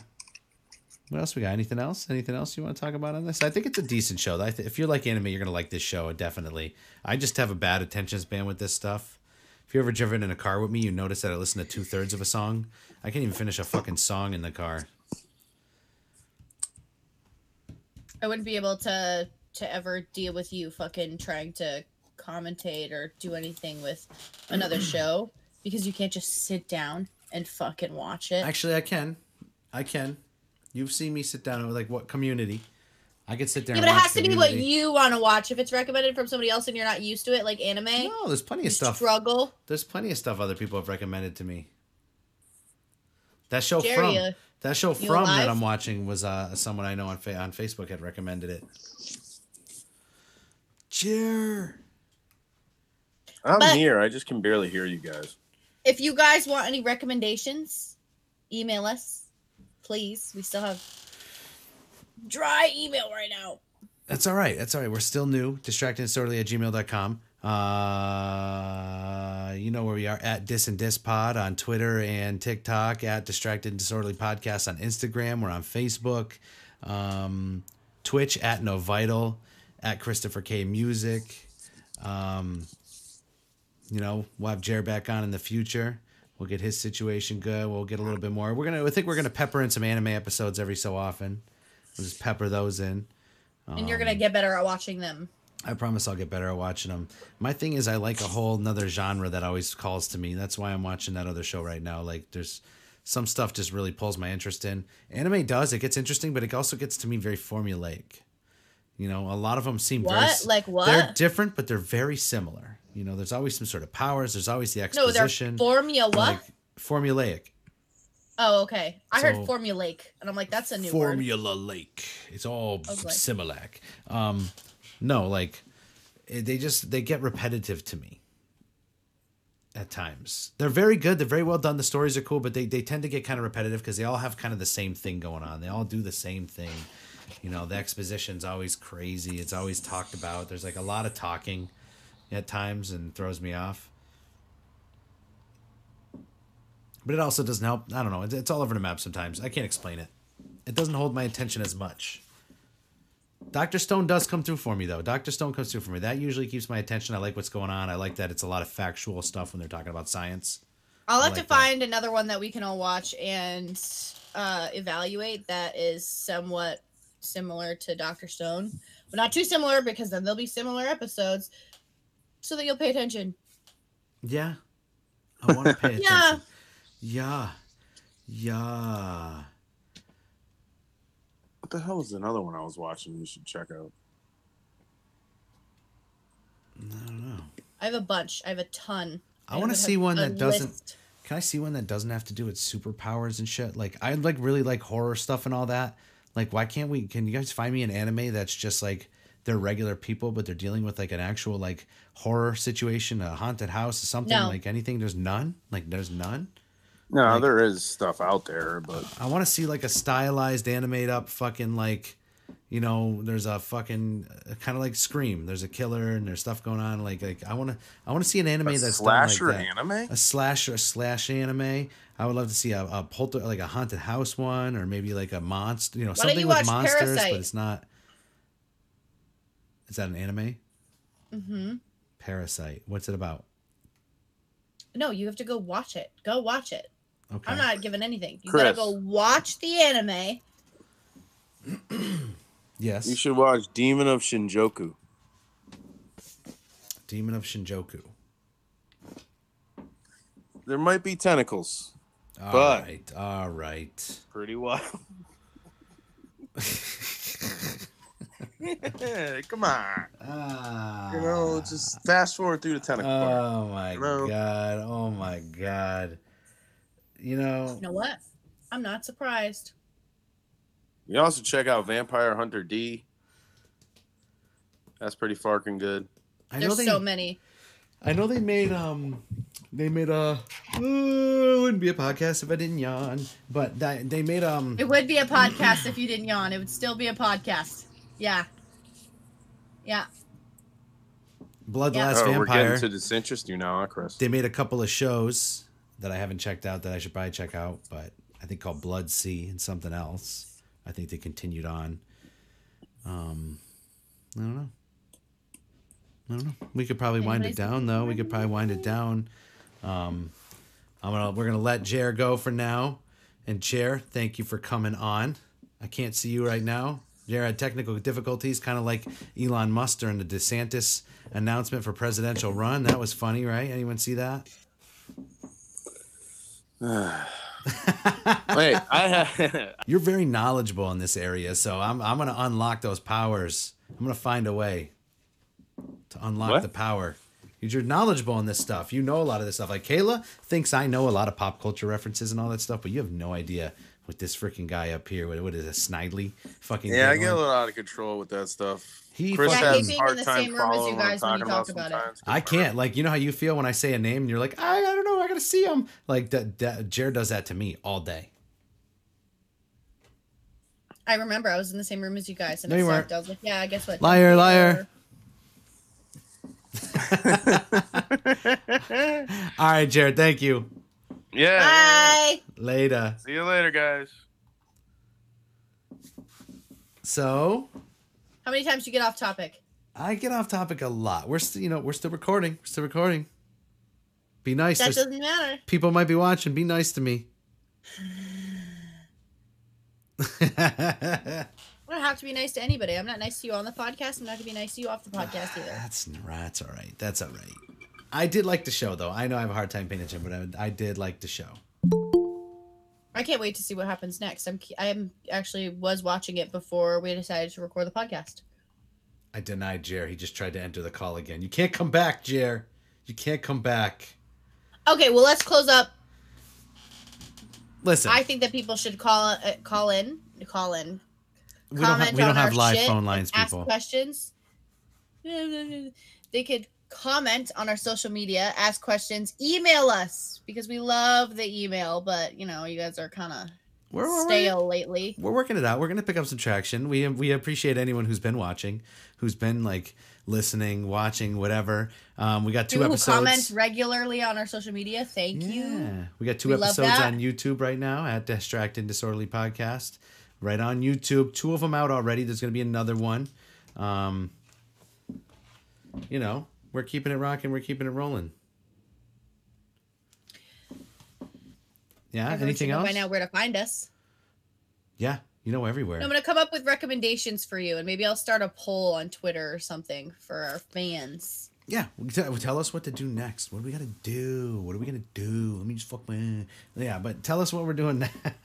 what else we got? Anything else? Anything else you want to talk about on this? I think it's a decent show. I if you're like anime, you're gonna like this show. Definitely. I just have a bad attention span with this stuff. If you ever driven in a car with me, you notice that I listen to two thirds of a song. I can't even finish a fucking song in the car. I wouldn't be able to to ever deal with you fucking trying to commentate or do anything with another show because you can't just sit down and fucking watch it. Actually, I can. I can. You've seen me sit down with like what community? I could sit there. yeah, and but it watch has to be what you want to watch. If it's recommended from somebody else and you're not used to it, like anime, No, there's plenty of stuff. struggle. There's plenty of stuff other people have recommended to me. That show Jerry, from uh, that show you from that? I'm watching was uh, someone I know on fa- on Facebook had recommended it. Cheer. I'm But- here. I just can barely hear you guys. If you guys want any recommendations, email us, please. We still have dry email right now. That's all right. That's all right. We're still new. Distractedandsorely at gmail.com. Uh, you know where we are at Dis and Dis Pod on Twitter and TikTok, at Distracted and Disorderly Podcast on Instagram. We're on Facebook, um, Twitch at No Vital, at Christopher K Music. Um, you know, we'll have Jared back on in the future. We'll get his situation good. We'll get a little bit more. We're gonna. I think we're gonna pepper in some anime episodes every so often. We'll just pepper those in. and you're gonna um, get better at watching them. I promise I'll get better at watching them. My thing is, I like a whole another genre that always calls to me. That's why I'm watching that other show right now. Like, there's some stuff just really pulls my interest in. Anime does it gets interesting, but it also gets to me very formulaic. You know, a lot of them seem What? s- Like what? They're different, but they're very similar. You know, there's always some sort of powers. There's always the exposition. No, they're formula like formulaic. oh, okay. I So- heard formulaic, and I'm like, that's a new word. Lake. It's all like- Similac. Um, no, like eh, they just they get repetitive to me at times. They're very good. They're very well done. The stories are cool, but they they tend to get kind of repetitive because they all have kind of the same thing going on. They all do the same thing. You know, the exposition's always crazy. It's always talked about. There's like a lot of talking at times and throws me off. But it also doesn't help. I don't know. It's, it's all over the map sometimes. I can't explain it. It doesn't hold my attention as much. Doctor Stone does come through for me though. Doctor Stone comes through for me. That usually keeps my attention. I like what's going on. I like that it's a lot of factual stuff when they're talking about science. I'll have like to that. find another one that we can all watch and uh, evaluate that is somewhat similar to Doctor Stone, but not too similar because then there'll be similar episodes, so that you'll pay attention. Yeah. I want to pay attention. Yeah. Yeah. Yeah. What the hell is another one I was watching? You should check out. I don't know. I have a bunch. I have a ton. I want to see one a that doesn't. list. Can I see one that doesn't have to do with superpowers and shit? Like I like really like horror stuff and all that. Like why can't we? Can you guys find me an anime that's just like they're regular people, but they're dealing with like an actual like horror situation, a haunted house, or something No. like anything? There's none. Like there's none. No, Like- there is stuff out there, but I want to see like a stylized, animate up fucking like, you know, there's a fucking uh, kind of like Scream. There's a killer and there's stuff going on. Like like I want to I want to see an anime a that's slasher done like that. anime. a slash or a slash anime. I would love to see a, a polter like a haunted house one, or maybe like a monster. You know, don't something you with watch monsters, Parasyte? but it's not. Is that an anime? Mm-hmm. Parasyte. What's it about? No, you have to go watch it. Go watch it. Okay. I'm not giving anything. You gotta Chris. go watch the anime. Yes. You should watch Demon of Shinjuku. Demon of Shinjuku. There might be tentacles. All But- right. All right. Pretty wild. Come on. Ah. You know, just fast forward through the ten o'clock. Oh my Hello? god. Oh my god. You know, You know what? I'm not surprised. You also check out Vampire Hunter D. That's pretty fucking good. I know There's they so many. I know they made um they made a uh, it wouldn't be a podcast if I didn't yawn, but that, they made um It would be a podcast if you didn't yawn. It would still be a podcast. Yeah. Yeah. Blood the Yeah. Last Oh, we're getting to disinterest you now, huh, Chris? They made a couple of shows that I haven't checked out that I should probably check out, but I think called Blood-C and something else. I think they continued on. Um, I don't know. I don't know. We could probably wind it down though. We could probably wind it down. Um, I'm gonna we're gonna let Jer go for now. And Jer, thank you for coming on. I can't see you right now. Jer had technical difficulties, kind of like Elon Musk during the DeSantis announcement for presidential run. That was funny, right? Anyone see that? Wait, I have. You're very knowledgeable in this area, so I'm I'm gonna unlock those powers. I'm gonna find a way to unlock What? the power. You're knowledgeable in this stuff. You know a lot of this stuff. Like Kayla thinks I know a lot of pop culture references and all that stuff, but you have no idea what this freaking guy up here. What, what is a Snidely? Fucking yeah, I giggling. get a little out of control with that stuff. He Chris fucking- Yeah, has keep a hard in the time same room as you following what I'm guys when you talking talk about about it. sometimes. I can't. Like, you know how you feel when I say a name and you're like, I, I don't know, I gotta see him. Like that, that Jared does that to me all day. I remember I was in the same room as you guys and No, it you sucked. weren't. I was like, yeah, guess what? Liar, liar. All right, Jared. Thank you. Yeah. Bye. Later. See you later, guys. So How many times you get off topic? I get off topic a lot. We're still, you know, we're still recording. We're still recording. Be nice. That There's- doesn't matter. people might be watching. Be nice to me. I don't have to be nice to anybody. I'm not nice to you on the podcast. I'm not gonna be nice to you off the podcast either. That's that's all right. That's all right. I did like the show though. I know I have a hard time paying attention, but I, I did like the show. I can't wait to see what happens next. I'm I am actually was watching it before we decided to record the podcast. I denied Jer. He just tried to enter the call again. You can't come back, Jer. You can't come back. Okay, well let's close up. Listen, I think that people should call uh, call in, call in, we don't have, we don't have live phone lines, ask people. questions. They could comment on our social media, ask questions, email us because we love the email, but you know you guys are kind of We're, we're, stale lately. we're working it out. We're gonna pick up some traction. We we appreciate anyone who's been watching, who's been like listening, watching, whatever. Um, we got two People episodes. comment regularly on our social media, thank you. We got two We episodes on YouTube right now at Distracted Disorderly Podcast. Right on YouTube, two of them out already. There's going to be another one. Um, you know, we're keeping it rocking. We're keeping it rolling. Yeah. Everyone Anything else? by now where to find us. Yeah, you know everywhere. I'm gonna come up with recommendations for you, and maybe I'll start a poll on Twitter or something for our fans. Yeah, tell, us what to do next. What do we got to do? What are we gonna do? Let me just fuck my. Yeah, but tell us what we're doing.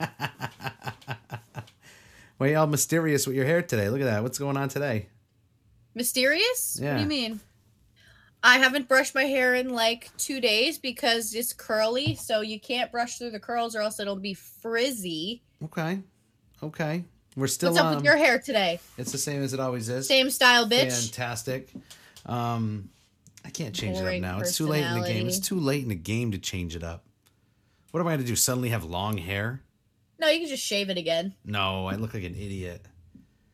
Why are you all mysterious with your hair today? Look at that. What's going on today? Mysterious? Yeah. What do you mean? I haven't brushed my hair in like two days because it's curly, so you can't brush through the curls or else it'll be frizzy. Okay, okay. We're still. What's up um, with your hair today? It's the same as it always is. Same style, bitch. Fantastic. Um, I can't change it up now. It's too late in the game. It's too late in the game to change it up. What am I gonna do? Suddenly have long hair? No, you can just shave it again. No, I look like an idiot.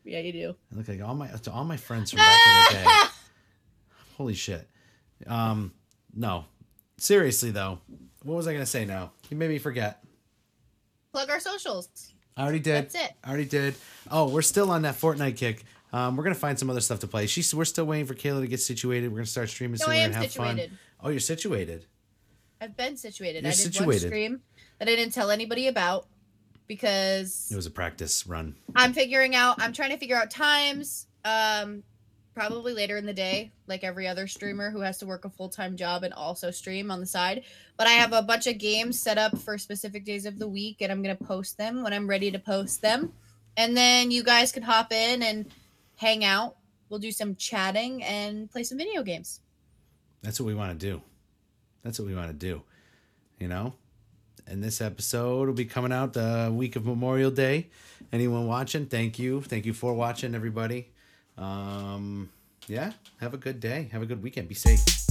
Yeah, you do. I look like all my to all my friends from back in the day. Holy shit. Um, no. Seriously though, what was I gonna say now? You made me forget. Plug our socials. I already did. That's it. I already did. Oh, we're still on that Fortnite kick. Um, we're gonna find some other stuff to play. She's we're still waiting for Kayla to get situated. We're gonna start streaming No, soon. I we're am have situated. fun. Oh, you're situated. I've been situated. You're I did one situated. stream that I didn't tell anybody about because It was a practice run. I'm figuring out. I'm trying to figure out times. Um, probably later in the day, like every other streamer who has to work a full time job and also stream on the side. But I have a bunch of games set up for specific days of the week, and I'm gonna post them when I'm ready to post them. And then you guys can hop in and hang out. We'll do some chatting and play some video games. That's what we want to do. That's what we want to do. You know? And this episode will be coming out the week of Memorial Day. Anyone watching, thank you. Thank you for watching, everybody. Um, yeah, have a good day. Have a good weekend. Be safe.